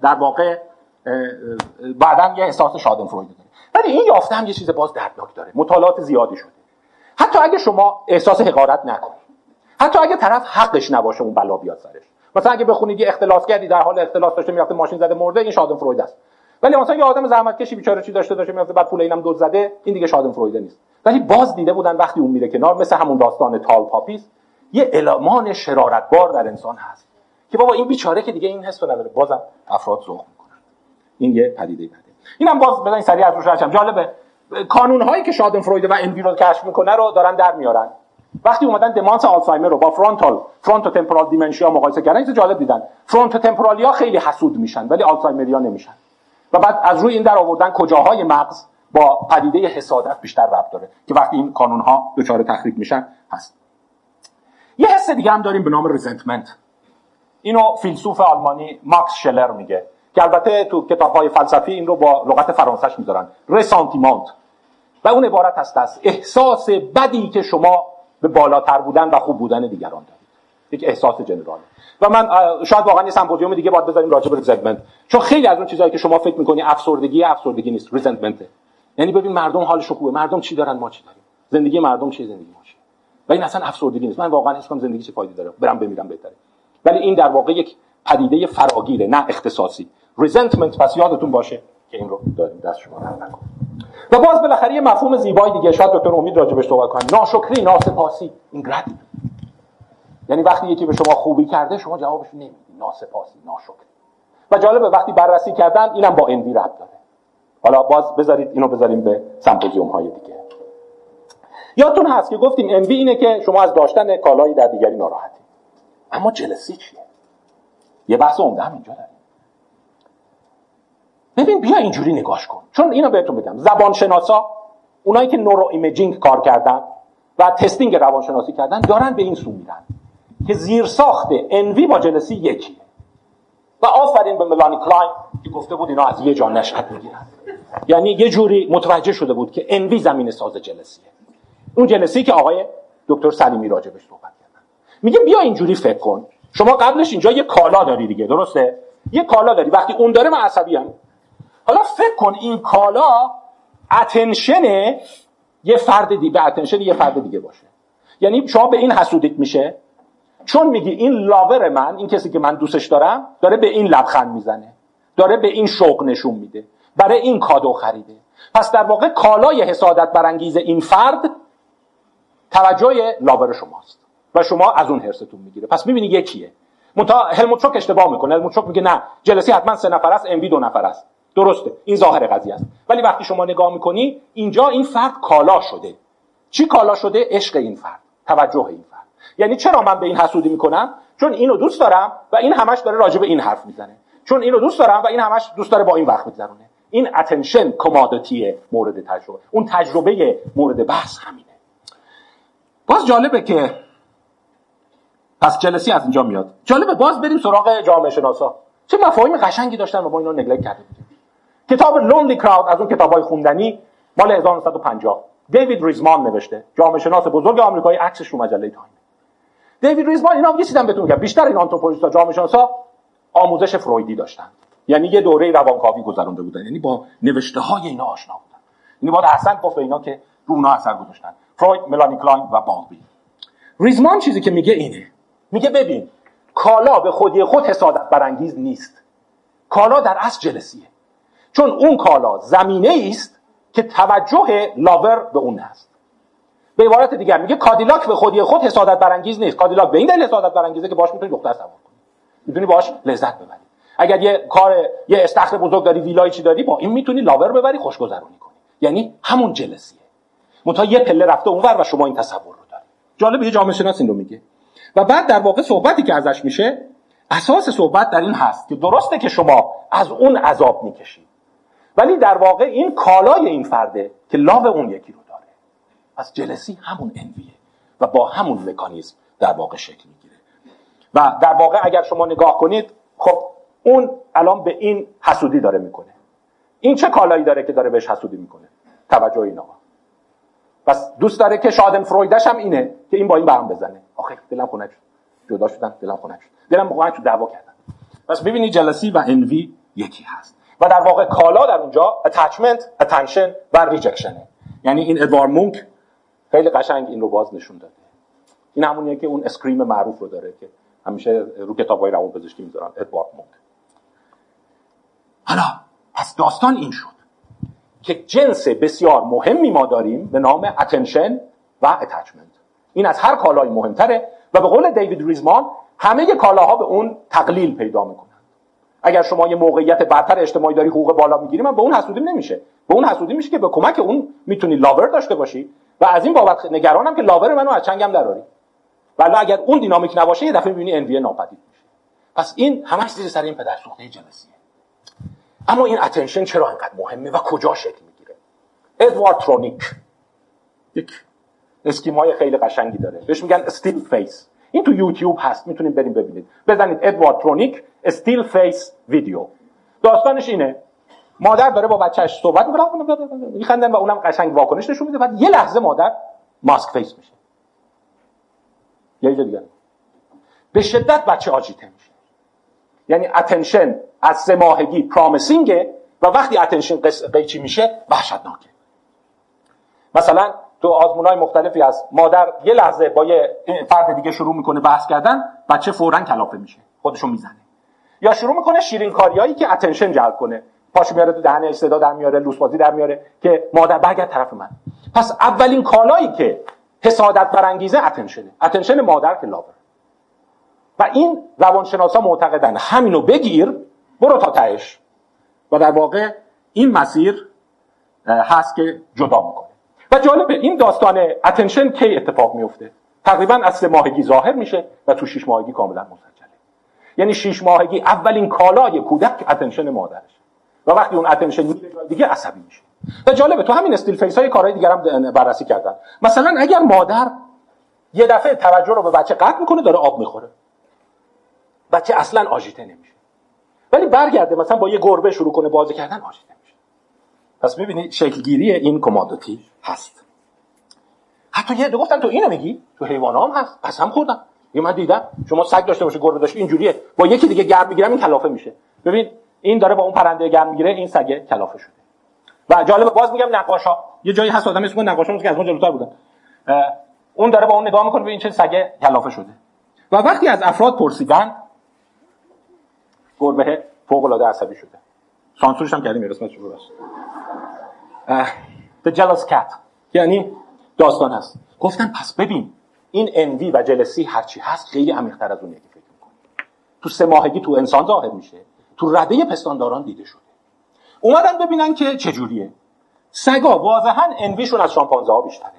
در واقع بعدا یه احساس شادن فروید. ولی این یافته هم یه چیز باز دردناک داره. مطالعات زیادی شده. حتی اگه شما احساس حقارت نکنید حتی اگه طرف حقش نباشه اون بلا بیاد سرش. مثلا اگه بخونید یه اختلاس کردی در حال اختلاس داشته می‌رفته ماشین زده مرده این شادن فروید است. ولی مثلا یه آدم زحمت کشی بیچاره چی داشته داشته می‌رفته بعد پول اینم دو زده این دیگه شادن فروید نیست. ولی باز دیده بودن وقتی اون میره کنار مثل همون داستان تال پاپیس یه المان شرارتبار در انسان هست. که بابا این بیچاره که دیگه این حس نداره. بازم افراد ذوق می‌کنن. این یه پدیده بده اینم باز بزنین سریع از روش جالبه. کانون هایی که شادن فروید و انوی رو کشف می‌کنه رو دارن در میارن. وقتی اومدن دمانس آلزایمر رو با فرونتال فرونتو تمپورال دیمنشیا مقایسه کردن این جالب دیدن. فرونتو تمپورالیا خیلی حسود میشن ولی آلزایمریا نمیشن. و بعد از روی این در آوردن کجاهای مغز با پدیده حسادت بیشتر ربط داره که وقتی این کانون ها دچار تخریب میشن هست. یه حس دیگه هم داریم به نام resentment اینو فیلسوف آلمانی ماکس شلر میگه. که البته تو کتاب های فلسفی این رو با لغت فرانسش می‌ذارن. ressentiment و اون عبارت هست از احساس بدی که شما به بالاتر بودن و خوب بودن دیگران دارید. یک احساس general ه و من شاید واقعا یه سمپوزیوم دیگه باید بذاریم راجع به resentment چون خیلی از اون چیزهایی که شما فکر می‌کنی افسردگی افسردگی نیست. resentment یعنی ببین مردم حالش خوبه مردم چی دارن؟ ما چی داریم؟ زندگی مردم چی زندگی ما و این اصلا افسردگی نیست. من واقعا حس زندگی چه فایده داره. برم بمیرم بهتره. ولی این در واقع یک پدیده فراگیره نه اختصاصی. resentment پس یادتون باشه که این رو داریم. دست شما درد نکنه. و باز بالاخره یه مفهوم زیبایی دیگه شاید دکتر امید راجبش صحبت کنن ناشکری ناسپاسی. ingratitude یعنی وقتی یکی به شما خوبی کرده شما جوابش نمی‌دید ناسپاسی ناشکری. و جالبه وقتی بررسی کردن اینم با envy ربط داره. حالا باز بذارید اینو بذاریم به سمپوزیوم های دیگه. یادتون هست که گفتیم envy اینه که شما از داشتن کالایی در دیگری ناراحتی. اما jealousy چیه؟ یه بحث عمده هم اینجا داریم. ببین بیا اینجوری نگاش کن. چون اینو بهتون بگم زبانشناسا اونایی که neuroimaging کار کردن و testing روانشناسی کردن دارن به این سو میرن که زیر ساخت envy با jealousy یکیه. و آفرین به ملانی کلاین که گفته بود اینا از یه جا نشأت می‌گیرن. یعنی یه جوری متوجه شده بود که envy زمینه ساز jealousy ه. اون jealousy که آقای دکتر سلیمی راجبش صحبت کردن. میگه بیا اینجوری فکر کن. شما قبلش اینجا یه کالا داری دیگه درسته؟ یه کالا داری. وقتی اون داره من عصبی‌ام. حالا فکر کن این کالا attention یه فرد دیگه به attention یه فرد دیگه باشه. یعنی شما به این حسودیت میشه. چون میگی این لاور من این کسی که من دوستش دارم داره به این لبخند می‌زنه. داره به این شوق نشون میده. برای این کادو خریده. پس در واقع کالای حسادت برانگیز این فرد توجه لاور شماست. و شما از اون حرصتون می‌گیره. پس می‌بینی یکیه. منتها هلموت اشتباه می‌کنه. هلموت میگه نه. jealousy حتما سه نفر است ام دو نفر است. درسته این ظاهر قضیه است. ولی وقتی شما نگاه می‌کنی اینجا این فرد کالا شده. چی کالا شده؟ عشق این فرد توجه این فرد. یعنی چرا من به این حسودی می‌کنم؟ چون اینو دوست دارم و این همش داره راجع به این حرف می‌زنه. چون اینو دوست دارم و این همش دوست داره با این وقت میگذرونه. این اتنشن کمادتی مورد تجربه. اون تجربه مورد بحث همینه. باز جالبه که پس جلسی از اینجا میاد. جالبه باز بریم سراغ جامعه شناسا. چه مفاهیم قشنگی داشتن و ما اینا neglect کرده بودیم کتاب Lonely Crowd از اون کتابای خوندنی مال 1950 دیوید ریزمان نوشته. جامعه شناس بزرگ آمریکایی عکسش رو مجله تایم دیوید ریزمان اینا یه چیزی بهتون میگم. بیشتر این anthropologist ها جامعه شناسا آموزش فرویدی داشتن. یعنی یه دوره روانکاوی گذرونده بودن. یعنی با نوشته های اینا آشنا بودن. یعنی باید احسن گفت اینا که رو اونا اثر گذاشتن. فروید ملانی کلاین و بالبی ریزمان چیزی که میگه اینه. میگه ببین کالا به خودی خود حسادت برانگیز نیست. کالا در اصل جلسیه. چون اون کالا زمینه است که توجه لاور به اون هست به عبارت دیگر میگه کادیلاک به خودی خود حسادت برانگیز نیست. کادیلاک به این دلیل حسادت برانگیزه که باش می‌تونی دختر سوار کنی. می‌تونی باش لذت ببری. اگر یه کار یه استخر بزرگ داری ویلای چی داری با این می‌تونی لاور ببری خوشگذرونی کنی. یعنی همون جلسیه. منتها یه پله رفته اونور و شما این تصور رو داری. جالب یه جامعه شناس این رو میگه. و بعد در واقع صحبتی که ازش میشه اساس صحبت در این هست که درسته که شما از اون عذاب می‌کشید. ولی در واقع این کالای این فرده که لاو اون یکی رو داره پس جلسی همون انویه و با همون مکانیزم در واقع شکل می‌گیره. و در واقع اگر شما نگاه کنید خب اون الان به این حسودی داره می‌کنه. این چه کالایی داره که داره بهش حسودی می‌کنه؟ توجه این آقا. پس دوست داره که شادن فرویدش هم اینه که این با این برام بزنه. آخه دلم خنک جدا شدن دلم خنک دلم خنک شد دعوا کردن پس ببینید جلسی و انوی یکی هست. و در واقع کالا در اونجا attachment, attention و rejection. یعنی این ادوار مونک خیلی قشنگ این رو باز نشون داده. این همونیه که اون اسکریم معروف رو داره که همیشه رو کتابای روان پزشکی می‌ذارن ادوارد مونک. حالا پس داستان این شد که جنس بسیار مهمی ما داریم به نام attention و attachment این از هر کالایی مهمتره و به قول دیوید ریزمان همه کالاها به اون تقلیل پیدا می‌کنن اگر شما یه موقعیت برتر اجتماعی داری حقوق بالا می‌گیری من به اون حسودیم نمیشه. به اون حسودیم میشه که به کمک اون می‌تونی لاور داشته باشی. و از این بابت نگرانم که لاور منو از چنگم دراری. ولی اگر اون دینامیک نباشه یه دفعه می‌بینی envy ناپدید میشه. پس این همش زیر سر این پدر سوخته جنسیه اما این attention چرا انقدر مهمه و کجا شکل می‌گیره؟ ادوارد ترونیک یک schema ی خیلی قشنگی داره. بهش میگن still face این تو یوتیوب هست می‌تونید بریم ببینید. بزنید ادوارد ترونیک still face ویدیو داستانش اینه. مادر داره با بچهش صحبت می‌کنه. میخندن و اونم قشنگ واکنش نشون میده. بعد یه لحظه مادر mask face میشه. یه دیگه. به شدت بچه agité میشه. یعنی attention از سه ماهگی promising ه و وقتی attention قیچی میشه وحشتناکه. مثلا تو آزمون های مختلفی از مادر یه لحظه با یه فرد دیگه شروع می‌کنه بحث کردن بچه فورا کلافه میشه خودشو می‌زنه. یا شروع می‌کنه شیرین کاریایی که attention جلب کنه. پاش میاره تو دهنش صدا در میاره لوس بازی در میاره که مادر برگرد طرف من. پس اولین کالایی که حسادت برانگیزه attention ه attention مادر که لاور و این روانشناسا معتقدن. همینو بگیر برو تا تهش. و در واقع این مسیر هست که جدا می‌کنه. و جالبه این داستان attention کی اتفاق میفته تقریبا از سه ماهگی ظاهر میشه و تو شش ماهگی کاملا مسجله. یعنی شش ماهگی اولین کالای کودک attention مادرش و وقتی اون attention دیگه عصبی میشه. و جالبه تو همین still face های کارهای دیگر هم بررسی کردن. مثلا اگر مادر یه دفعه توجه رو به بچه قطع می‌کنه داره آب می‌خوره. بچه اصلا agité نمیشه. ولی برگرده مثلا با یه گربه شروع کنه بازی کردن agité پس می‌بینی شکلگیری این commodity هست. حتی یه گفتن تو اینو میگی تو حیوان هم هست قسم خوردم. یه من دیدم شما سگ داشته باشه گربه داشته اینجوریه. با یکی دیگه گرم می‌گیرم این کلافه میشه. ببین این داره با اون پرنده گرم می‌گیره این سگه کلافه شده. و جالب باز میگم نقاشا. یه جایی هست آدم اسم نقاشا که از ما جلوتر بودن. اون داره با اون نگاه می‌کنه این چه سگه کلافه شده. و وقتی از افراد پرسیدن گربه فوق العاده عصبی شده. سانسورش هم کردیم قسمتش رو The jealous cat یعنی داستان هست. گفتن پس ببین این انوی و جلسی هرچی هست خیلی عمیق‌تر از اون که فکر می‌کنی. تو سه ماهگی تو انسان ظاهر میشه. تو رده پستانداران دیده شده. اومدن ببینن که چجوریه. سگا واضحا envy شون از شامپانزه ها بیشتره.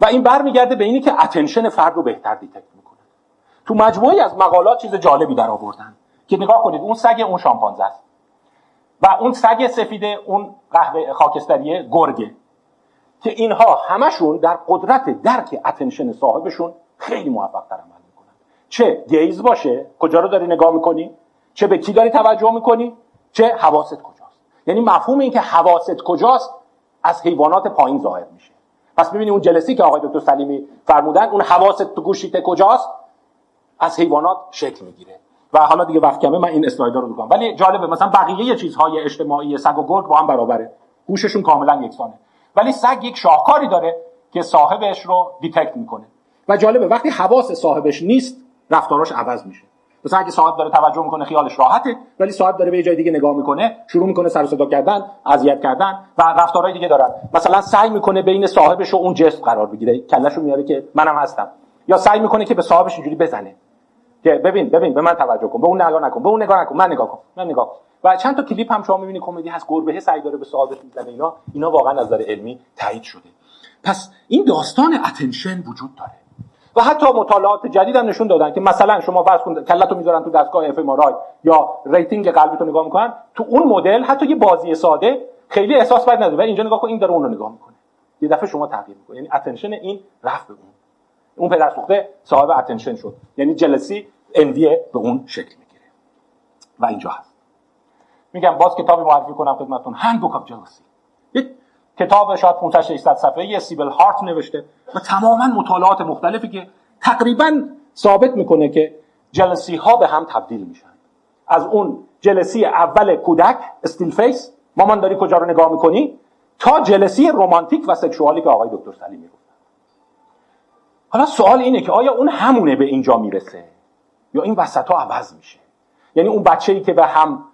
و این برمیگرده به اینی که attention فرد رو بهتر detect می‌کنه. تو مجموعی از مقالات چیز جالبی در آوردن که نگاه کنید اون سگ اون شامپانزه است. و اون سگ سفیده اون قهوه خاکستری گرگه که اینها همشون در قدرت درک attention صاحبشون خیلی موفق تر عمل می‌کنن. چه گیز باشه کجا رو داری نگاه می‌کنی؟ چه به کی داری توجه می‌کنی؟ چه حواست کجاست؟ یعنی مفهوم این که حواست کجاست از حیوانات پایین ظاهر میشه. پس ببینید اون جلسی که آقای دکتر سلیمی فرمودن اون حواست تو گوشیت کجاست؟ از حیوانات شکل می‌گیره. و حالا دیگه وقت کمه من این اسلایدر رو میگم ولی جالبه مثلا بقیه چیزهای اجتماعی سگ و گرگ با هم برابره. هوششون کاملا یکسانه. ولی سگ یک شاهکاری داره که صاحبش رو detect می‌کنه. و جالبه وقتی حواس صاحبش نیست رفتاراش عوض میشه. مثلا اگه صاحب داره توجه می‌کنه خیالش راحته ولی صاحب داره به جای دیگه نگاه می‌کنه شروع می‌کنه سر صدا کردن اذیت کردن و رفتارهای دیگه دارن. مثلا سعی می‌کنه بین صاحبش و اون object قرار بگیره. کلهشو میاره که منم هستم. یا سعی می‌کنه که به صاحبش اینجوری بزنه. که ببین ببین به من توجه کن به اون نگاه نکن به اون نگاه نکن من نگاه کن من نگاه کن. و چند تا کلیپ هم شما می‌بینید کمدی هست گربه سعی داره به صاحبش می‌زنه اینا اینا واقعا از نظر علمی تایید شده. پس این داستان اتنشن وجود داره. و حتی مطالعات جدید هم نشون دادن که مثلا شما فرض کن کلتو می‌ذارن تو دستگاه اف یا ریتینگ قلبی تو نگاه می‌کنن تو اون مدل حتی یه بازی ساده خیلی احساس باید نداره. و اینجا نگاه کن این داره اون رو نگاه می‌کنه. یه دفعه شما تغییر می‌کنه یعنی اتنشن این رفت به اون. اون پدر سوخته صاحب اتنشن شد. یعنی جلسی انویه به اون شکل می‌گیره. و اینجا هست. میگم باز کتابی معرفی کنم خدمتتون. هند بوک جلسی یک کتاب شاید 500 600 صفحه‌ای سیبل هارت نوشته و تماما مطالعات مختلفی که تقریبا ثابت می‌کنه که jealousy ها به هم تبدیل میشن. از اون jealousy اول کودک still face مامان داری کجا رو نگاه می‌کنی؟ تا jealousy romantic و sexual ی که آقای دکتر سلیمی گفتن حالا سوال اینه که آیا اون همونه به اینجا می‌رسه؟ یا این وسط ها عوض میشه. یعنی اون بچه ای که به هم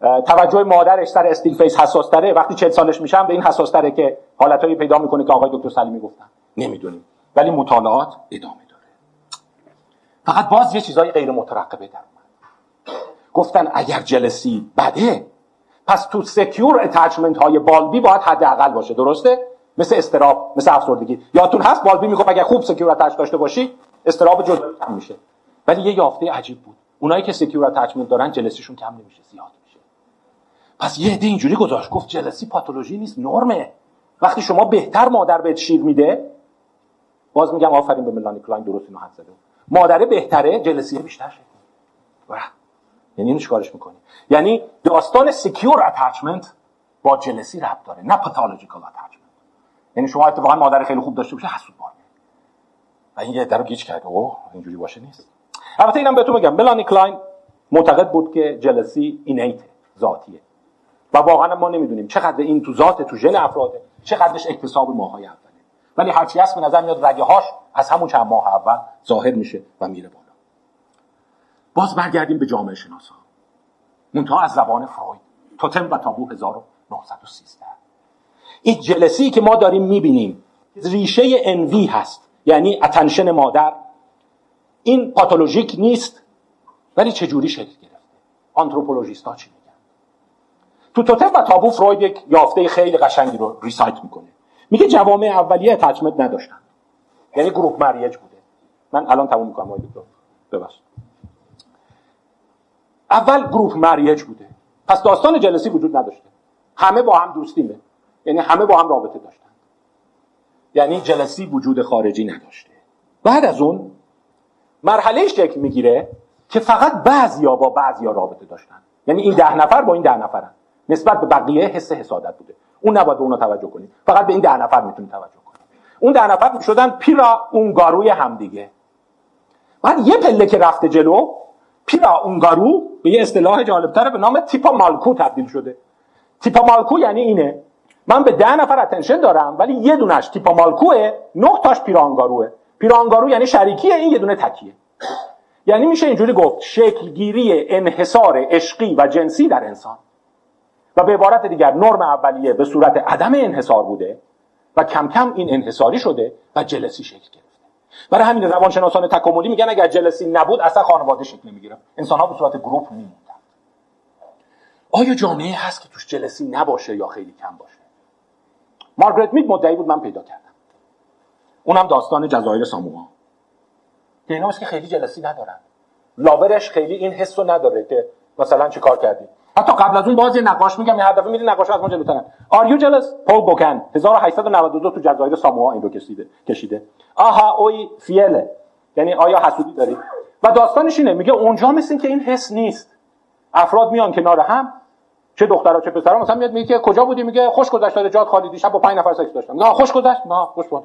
توجه مادرش سر still face حساس تره وقتی چهل سالش میشه هم به این حساس تره که حالتهایی پیدا می‌کنه که آقای دکتر سلیمی گفتن. نمی‌دونیم. ولی مطالعات ادامه داره. فقط باز یه چیزای غیر مترقبه در گفتن اگر jealousy بده پس تو secure attachment های بالبی باید حداقل باشه. درسته؟ مثل اضطراب مثل افسردگی. یادتون هست؟ بالبی میگه اگر خوب secure attach داشته باشی اضطراب جدا میشه. ولی یه یافته عجیب بود. اونایی که secure attachment دارن jealousy شون کم نمیشه زیاد میشه. پس یه عده اینجوری گذاشت. گفت jealousy پاتولوژی نیست نرمه. وقتی شما بهتر مادر بهت شیر میده باز میگم آفرین به ملانی کلاین درست اینو حدس زده. مادره بهتره jealousy بیشتر شه یعنی اینو چیکارش می‌کنی؟ یعنی داستان secure attachment با jealousy ربط داره نه pathological attachment یعنی شما اتفاقا مادر خیلی خوب داشته باشه حسود بار و این یه عده رو گیج کرده. اوه اینجوری باشه نیست. البته اینم بهتون بگم ملانی کلاین معتقد بود که jealousy innate ذاتیه. و واقعا ما نمی‌دونیم چقدر این تو ذات تو ژن افراده چقدرش اکتساب ماهای اوله. ولی هرچی هست به نظر میاد رگه هاش از همون چند ماه اول ظاهر میشه و میره بالا. باز برگردیم به جامعه شناسا. منتها از زبان فروید توتم و تابو 1913 این jealousy که ما داریم می‌بینیم ریشه envy هست یعنی attention مادر این پاتولوژیک نیست ولی چجوری شکل گرفته؟ anthropologist ها چی میگن؟ تو توتم و تابو فروید یک یافته خیلی قشنگی رو recite می‌کنه. میگه جوامع اولیه attachment نداشتن. یعنی group marriage بوده. من الان تموم می‌کنم آقای دکتر. ببخشید. اول group marriage بوده. پس داستان جلسی وجود نداشته. همه با هم دوستیمه. یعنی همه با هم رابطه داشتن. یعنی جلسی وجود خارجی نداشته. بعد از اون مرحله شکل می‌گیره که فقط بعضیا با بعضیا رابطه داشتن. یعنی این ده نفر با این ده نفرن. نسبت به بقیه حس حسادت بوده. اون نباید به اونا توجه کنید فقط به این ده نفر می‌تونید توجه کنید اون ده نفر شدن پیرا اونگاروی همدیگه. بعد یه پله که رفته جلو پیرا اونگارو به یه اصطلاح جالبتره به نام تیپا مالکو تبدیل شده. تیپا مالکو یعنی اینه. من به ده نفر اتنشن دارم ولی یه دونش تیپا مالکوه نه تاش پیرانگاروه پیرانگارو یعنی شریکیه این یه دونه تکیه. یعنی میشه اینجوری گفت شکلگیری انحصار عشقی و جنسی در انسان. و به عبارت دیگر نرم اولیه به صورت عدم انحصار بوده و کم کم این انحصاری شده و جلسی شکل گرفته. برای همین روانشناسان تکاملی میگن اگر جلسی نبود اصلا خانواده شکل نمی‌گیره انسان ها به صورت گروپ میموندن آیا جامعه هست که توش جلسی نباشه یا خیلی کم باشه؟ مارگرت مید مدعی بود من پیدا کردم. اونم داستان جزایر ساموها که اینا که خیلی جلسی ندارن. لاورش خیلی این حس رو نداره که مثلا چه کار کردی. حتی قبل از اون باز یه نقاش میگم یه هر دفعه میری نقاش از ما جلوترن آر یو جلس پول بوکن 1892 تو جزایر ساموها این رو کشیده کشیده. آها اوی فیله. یعنی آیا حسودی داری؟ و داستانش اینه میگه اونجا مثل که این حس نیست. افراد میان کنار هم چه دخترها چه پسرها مثلا میاد میگه کجا بودی؟ میگه خوش گذشت داره جات خالی دیشب با 5 نفر سکس داشتم. نه خوش گذشت. نه خوش بود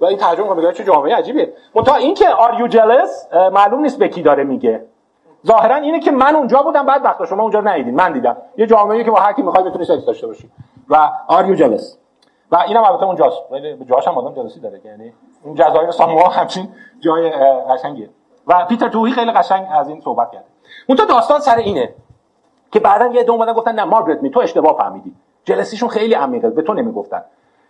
و این ترجمه میگه چه جامعه عجیبیه. منتها اینکه آر یو جلس معلوم نیست به کی داره میگه. ظاهرا اینه که من اونجا بودم بعد وقتا شما اونجا ندیدین. من دیدم. یه جامعه که با هر کی می‌خوای بتونی سکس داشته باشی و آر یو جلس و اینم البته اونجاست. ولی به جاش هم آدم جلسی داره. یعنی این جزایر ساموها همچین جای قشنگیه. و پیتر توهی خیلی قشنگ از این صحبت کرده. اون تو داستان سر اینه که بعدا یه دو اومدن گفتن نه مارگرت می تو اشتباه فهمیدی. جلسیشون خیلی عمیقه به تو نمی‌گفتن.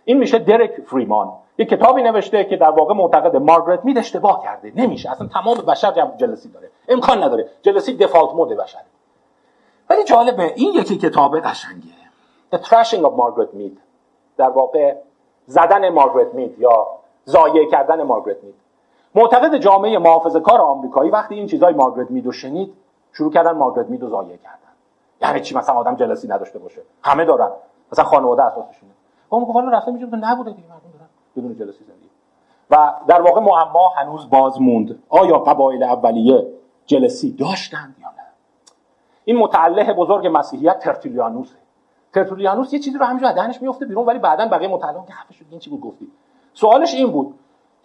این میشه درک فریمان. یه کتابی نوشته که در واقع معتقد مارگرت مید اشتباه کرده. نمیشه. اصلا تمام بشر جلسی داره. امکان نداره. جلسی دفالت مود بشر ولی جالبه این یکی کتاب قشنگه. The Trashing of Margaret Mead. در واقع زدن مارگرت مید یا ضایع کردن مارگرت مید. معتقد جامعه محافظه کار آمریکایی وقتی این چیزای مارگرت میدو شنید شروع کردن مارگرت میدو ضایع کردن. یعنی چی؟ مثلا آدم جلسی نداشته باشه. همه دارن. مثلا خانواده اساسشونه. خب میگه والا رفته میشه نبوده دیگه مردم بدون جلسی زندگی. و در واقع معما هنوز باز موند. آیا قبایل اولیه جلسی داشتند یا نه؟ این متعلق بزرگ مسیحیت ترتولیانوسه ترتولیانوس یه چیزی رو همینجا دهنش میفته بیرون ولی بعدا بقیه متعلق که شد این چی بود گفتی. سوالش این بود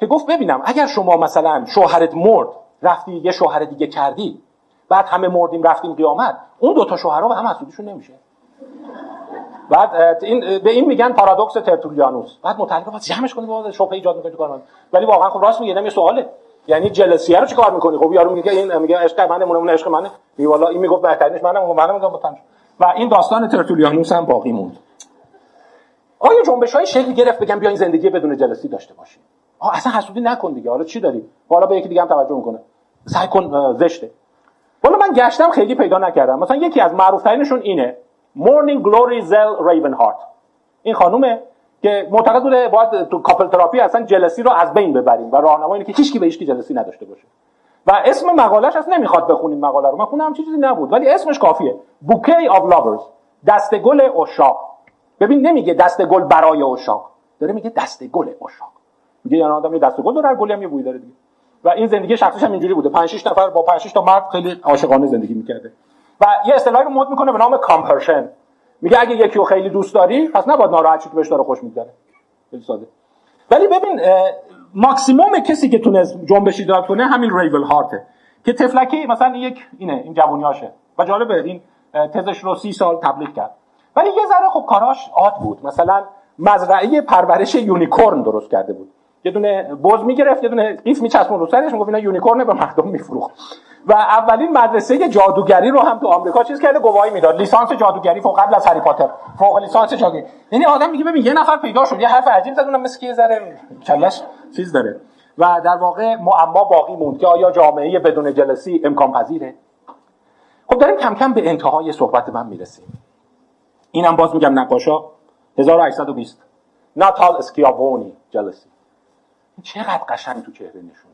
که گفت ببینم اگر شما مثلا شوهرت مرد رفتی یه شوهر دیگه کردی بعد همه مردیم رفتیم قیامت اون دوتا شوهرها به هم حسودیشون نمیشه. بعد این به این میگن پارادوکس ترتولیانوس. بعد متعلق باید جمعش کنی بعد شبهه ایجاد می‌کنی تو کار ولی واقعا خب راست میگه یه سواله. یعنی جلسی رو چیکار می‌کنی؟ خب یارو میگه این میگه عشق منه مون عشق منه. می والا این می‌گفت بهترینش منم منم میگم با و این داستان ترتولیانوس هم باقی موند. آیا جنبش های شکل گرفت بگم بیا این زندگی بدون جلسی داشته باشیم؟ آه اصلا حسودی نکن دیگه. حالا چی داری حالا به یکی دیگه هم توجه می‌کنه. سعی کن زشته. حالا من گشتم خیلی پیدا نکردم. مثلا یکی از معروف ترینشون اینه. مورنینگ گلوری زل ریون هارت این خانومه که معتقد بوده باید تو couple therapy اصلا jealousy رو از بین ببریم و راهنما اینه که هیچکی به هیچکی jealousy نداشته باشه. و اسم مقالش اصلا نمی‌خواد بخونیم مقاله رو. من خوندم چیزی نبود ولی اسمش کافیه. bouquet of lovers دست گل عشاق ببین نمیگه دست گل برای عشاق داره میگه دست گل عشاق میگه یعنی آدم یه دست گل داره گلی هم یه بوی داره دیگه. و این زندگی شخصیش هم اینجوری بوده. 5 6 نفر با 5 6 تا مرد خیلی عاشقانه زندگی می‌کرده. و یه اصطلاحی رو مد می‌کنه به نام compersion. میگه اگه یکی رو خیلی دوست داری پس نباید ناراحت شی بهش داره خوش میگذره. خیلی ساده. ولی ببین ماکسیموم کسی که تونست جنبش ایجاد کنه همین ریون هارته که تفلکی مثلا یک اینه این جوونیاشه و جالبه این تزش رو سی سال تبلیغ کرد. ولی یه ذره خب کاراش odd بود. مثلا مزرعه پرورش unicorn درست کرده بود. یه دونه بز می‌گرفت یه دونه قیف میچسبون رو سرش می‌گفت اینا unicorn به مردم میفروخت. و اولین مدرسه جادوگری رو هم تو آمریکا چیز کرده گواهی می‌داد. لیسانس جادوگری فوق قبل از هری پاتر. فوق لیسانس جادوگری. یعنی آدم میگه ببین یه نفر پیدا شد یه حرف عجیب زد اونم مثل یه ذره کلش چیز داره. و در واقع معما باقی موند که آیا جامعه بدون جلسی امکان پذیره؟ خب داریم کم کم به انتهای صحبت من می‌رسیم. اینم باز میگم نقاشا 1820 ناتال اسکیابونی جلسی چقدر قشنگ تو چهره نشون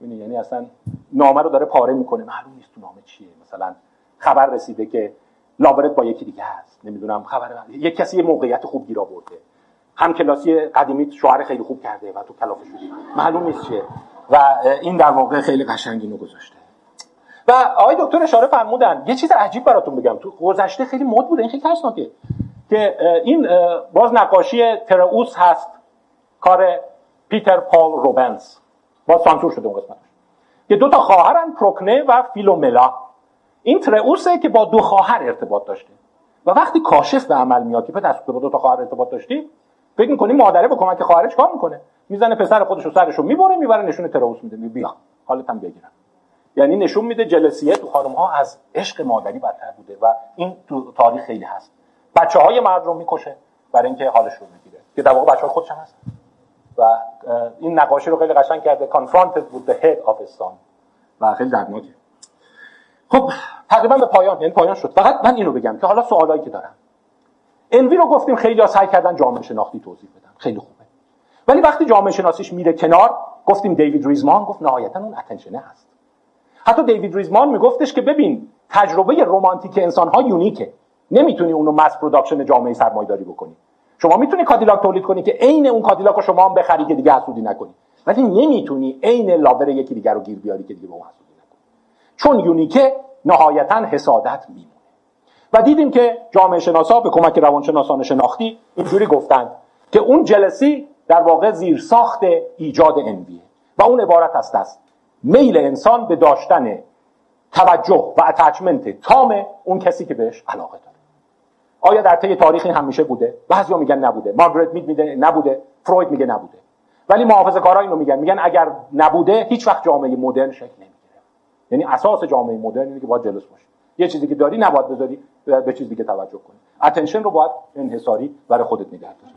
داده یعنی اصلا نامه رو داره پاره می‌کنه. معلوم نیست تو نامه چیه. مثلا خبر رسیده که لاورت با یکی دیگه هست. نمی‌دونم خبر یک کسی یه موقعیت خوب گیر آورده. هم کلاسی قدیمی شوهر خیلی خوب کرده و تو کلافه شدی. معلوم نیست چیه. و این در واقع خیلی قشنگ اینو گذاشته. و آقای دکتر اشاره فرمودن. یه چیز عجیب براتون بگم. تو گذشته خیلی مد بوده. این خیلی ترسناکه. که این باز نقاشی تراوس هست. کار پیتر پال روبنز. باز سانسور شده اون قسمتش. که دو تا خواهرن پروکنه و فیلوملا. این تراوسه که با دو خواهر ارتباط داشته. و وقتی کاشف به عمل میاد که پدر با دو تا خواهر ارتباط داشتی فکر می‌کنی مادره به کمک خواهرش کار می‌کنه؟ می‌زنه پسر خودش رو سرش رو می‌بره می‌بره نشون تراوس میده. می بیا حالت هم بگیرم. یعنی نشون میده جلسیه تو خانم ها از عشق مادری بدتر بوده و این تو تاریخ خیلی هست. بچه های مرد رو می‌کشه برای اینکه حالش رو می‌گیره که در واقع بچه خودش هم هست و این نقاشی رو خیلی قشنگ کرده. Confronted with the head of و خیلی دردناکه. خب تقریبا به پایان یعنی پایان شد. فقط من اینو بگم که حالا سوالایی که دارم. انوی رو گفتیم خیلی ها سعی کردن جامعه شناختی توضیح بدن. خیلی خوبه. ولی وقتی جامعه شناسیش میره کنار گفتیم دیوید ریزمان گفت نهایتا اون اتنشنه هست. حتی دیوید ریزمان میگفتش که ببین تجربه رمانتیک انسان ها یونیکه. نمی‌تونی اونو mass production جامعه سرمایه‌داری بکنی. شما می‌تونی کادیلاک تولید کنی که عین اون کادیلاک رو شما هم بخری که دیگه حسودی نکنی. ولی نمی‌تونی عین لاور یکی دیگر رو گیر بیاری که دیگه به اون حسودی نکنی. چون unique ه نهایتا حسادت میمونه. و دیدیم که جامعه شناسا به کمک روانشناسان شناختی اینجوری گفتند که اون jealousy در واقع زیر ساخت ایجاد envy ه و اون عبارت است از میل انسان به داشتن توجه و اتچمنت تام اون کسی که بهش علاقه داره. آیا در طی تاریخ این همیشه بوده؟ بعضیا میگن نبوده. مارگرت مید میگه نبوده. فروید میگه نبوده. ولی محافظه کارا اینو میگن. میگن اگر نبوده هیچ وقت جامعه مدرن شکل نمی‌گیره. یعنی اساس جامعه مدرن اینه که باید جلوس باشی یه چیزی که داری نباید بذاری به چیزی دیگه توجه کنی. اتنشن رو باید انحصاری برای خودت نگه داری.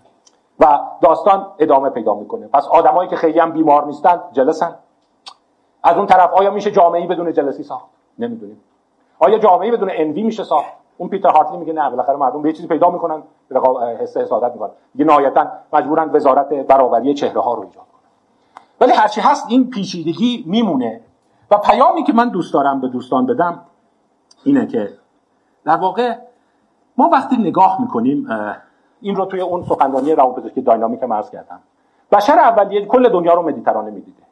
و داستان ادامه پیدا می‌کنه. پس آدمایی که خیلی هم بیمار نیستن جلسن. از اون طرف آیا میشه جامعه بدون جلسی ساخت؟ نمی‌دونیم. آیا جامعه بدون انوی میشه ساخت؟ اون پیتر هارتلی میگه نه بالاخره مردم به چیزی پیدا می‌کنن حس حسادت می‌کنن. دیگه نهایتا مجبورن وزارت برابری چهره ها رو ایجاد کنن. ولی هرچی هست این پیچیدگی میمونه. و پیامی که من دوست دارم به دوستان بدم اینه که در واقع ما وقتی نگاه می‌کنیم این رو توی اون سخنرانی روانپزشکی داینامیک مرز کردم. بشر اولیه کل دنیا رو مدیترانه می‌دیده.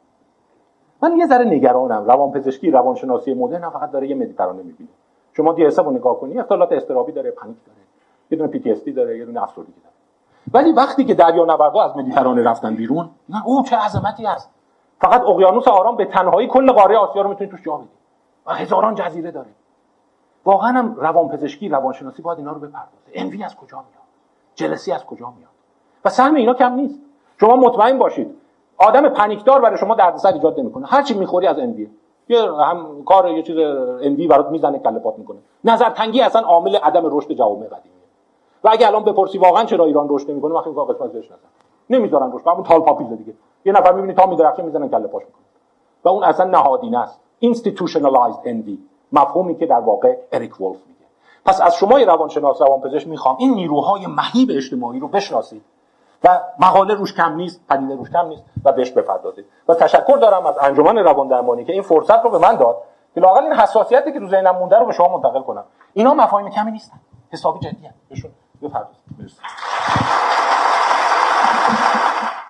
من یه ذره نگرانم. روانپزشکی روانشناسی مدرن فقط داره یه مدیترانه می‌بینه. شما دی رو نگاه کنی اختلالات استرابی داره پنیک داره یه دونه پی داره یه دونه افسردگی داره. ولی وقتی که دریا نوردا از مدیترانه رفتن بیرون نه او چه عظمتی هست فقط اقیانوس آرام به تنهایی کل قاره آسیا رو می‌تونی توش جا بدی. و هزاران جزیره داره. واقعا هم روانپزشکی روانشناسی باید اینا رو بپردازه. انوی از کجا میاد؟ جلسی از کجا میاد؟ و سهم اینا کم نیست. شما مطمئن باشید. آدم پنیکدار برای شما دردسر ایجاد نمی‌کنه. هر چی می‌خوری از انوی یه هم کار یه چیز انوی برات می‌زنه کله پات می‌کنه. نظر تنگی اصلا عامل عدم رشد جوامع قدیمیه. و اگه الان بپرسی واقعا چرا ایران رشد نمی‌کنه وقتی میگه قسمت بهش نزن. نمی‌ذارن رشد همون تال پاپیز دیگه. یه نفر می‌بینی تا میدرخشه می‌زنن کله پاش می‌کنه و اون اصلا نهادینه است. Institutionalized envy مفهومی که در واقع اریک ولف میگه. پس از شما روانشناس روانپزشک می‌خوام این نیروهای مهیب اجتماعی رو بشناسید. و مقاله روش کم نیست پدیده روش کم نیست و بهش بپردازید. و تشکر دارم از انجمن روان درمانی که این فرصت رو به من داد که لاقل این حساسیتی که رو ذهنم مونده رو به شما منتقل کنم. اینا مفاهیم کمی نیستن. حسابی جدی بهشون بپردازید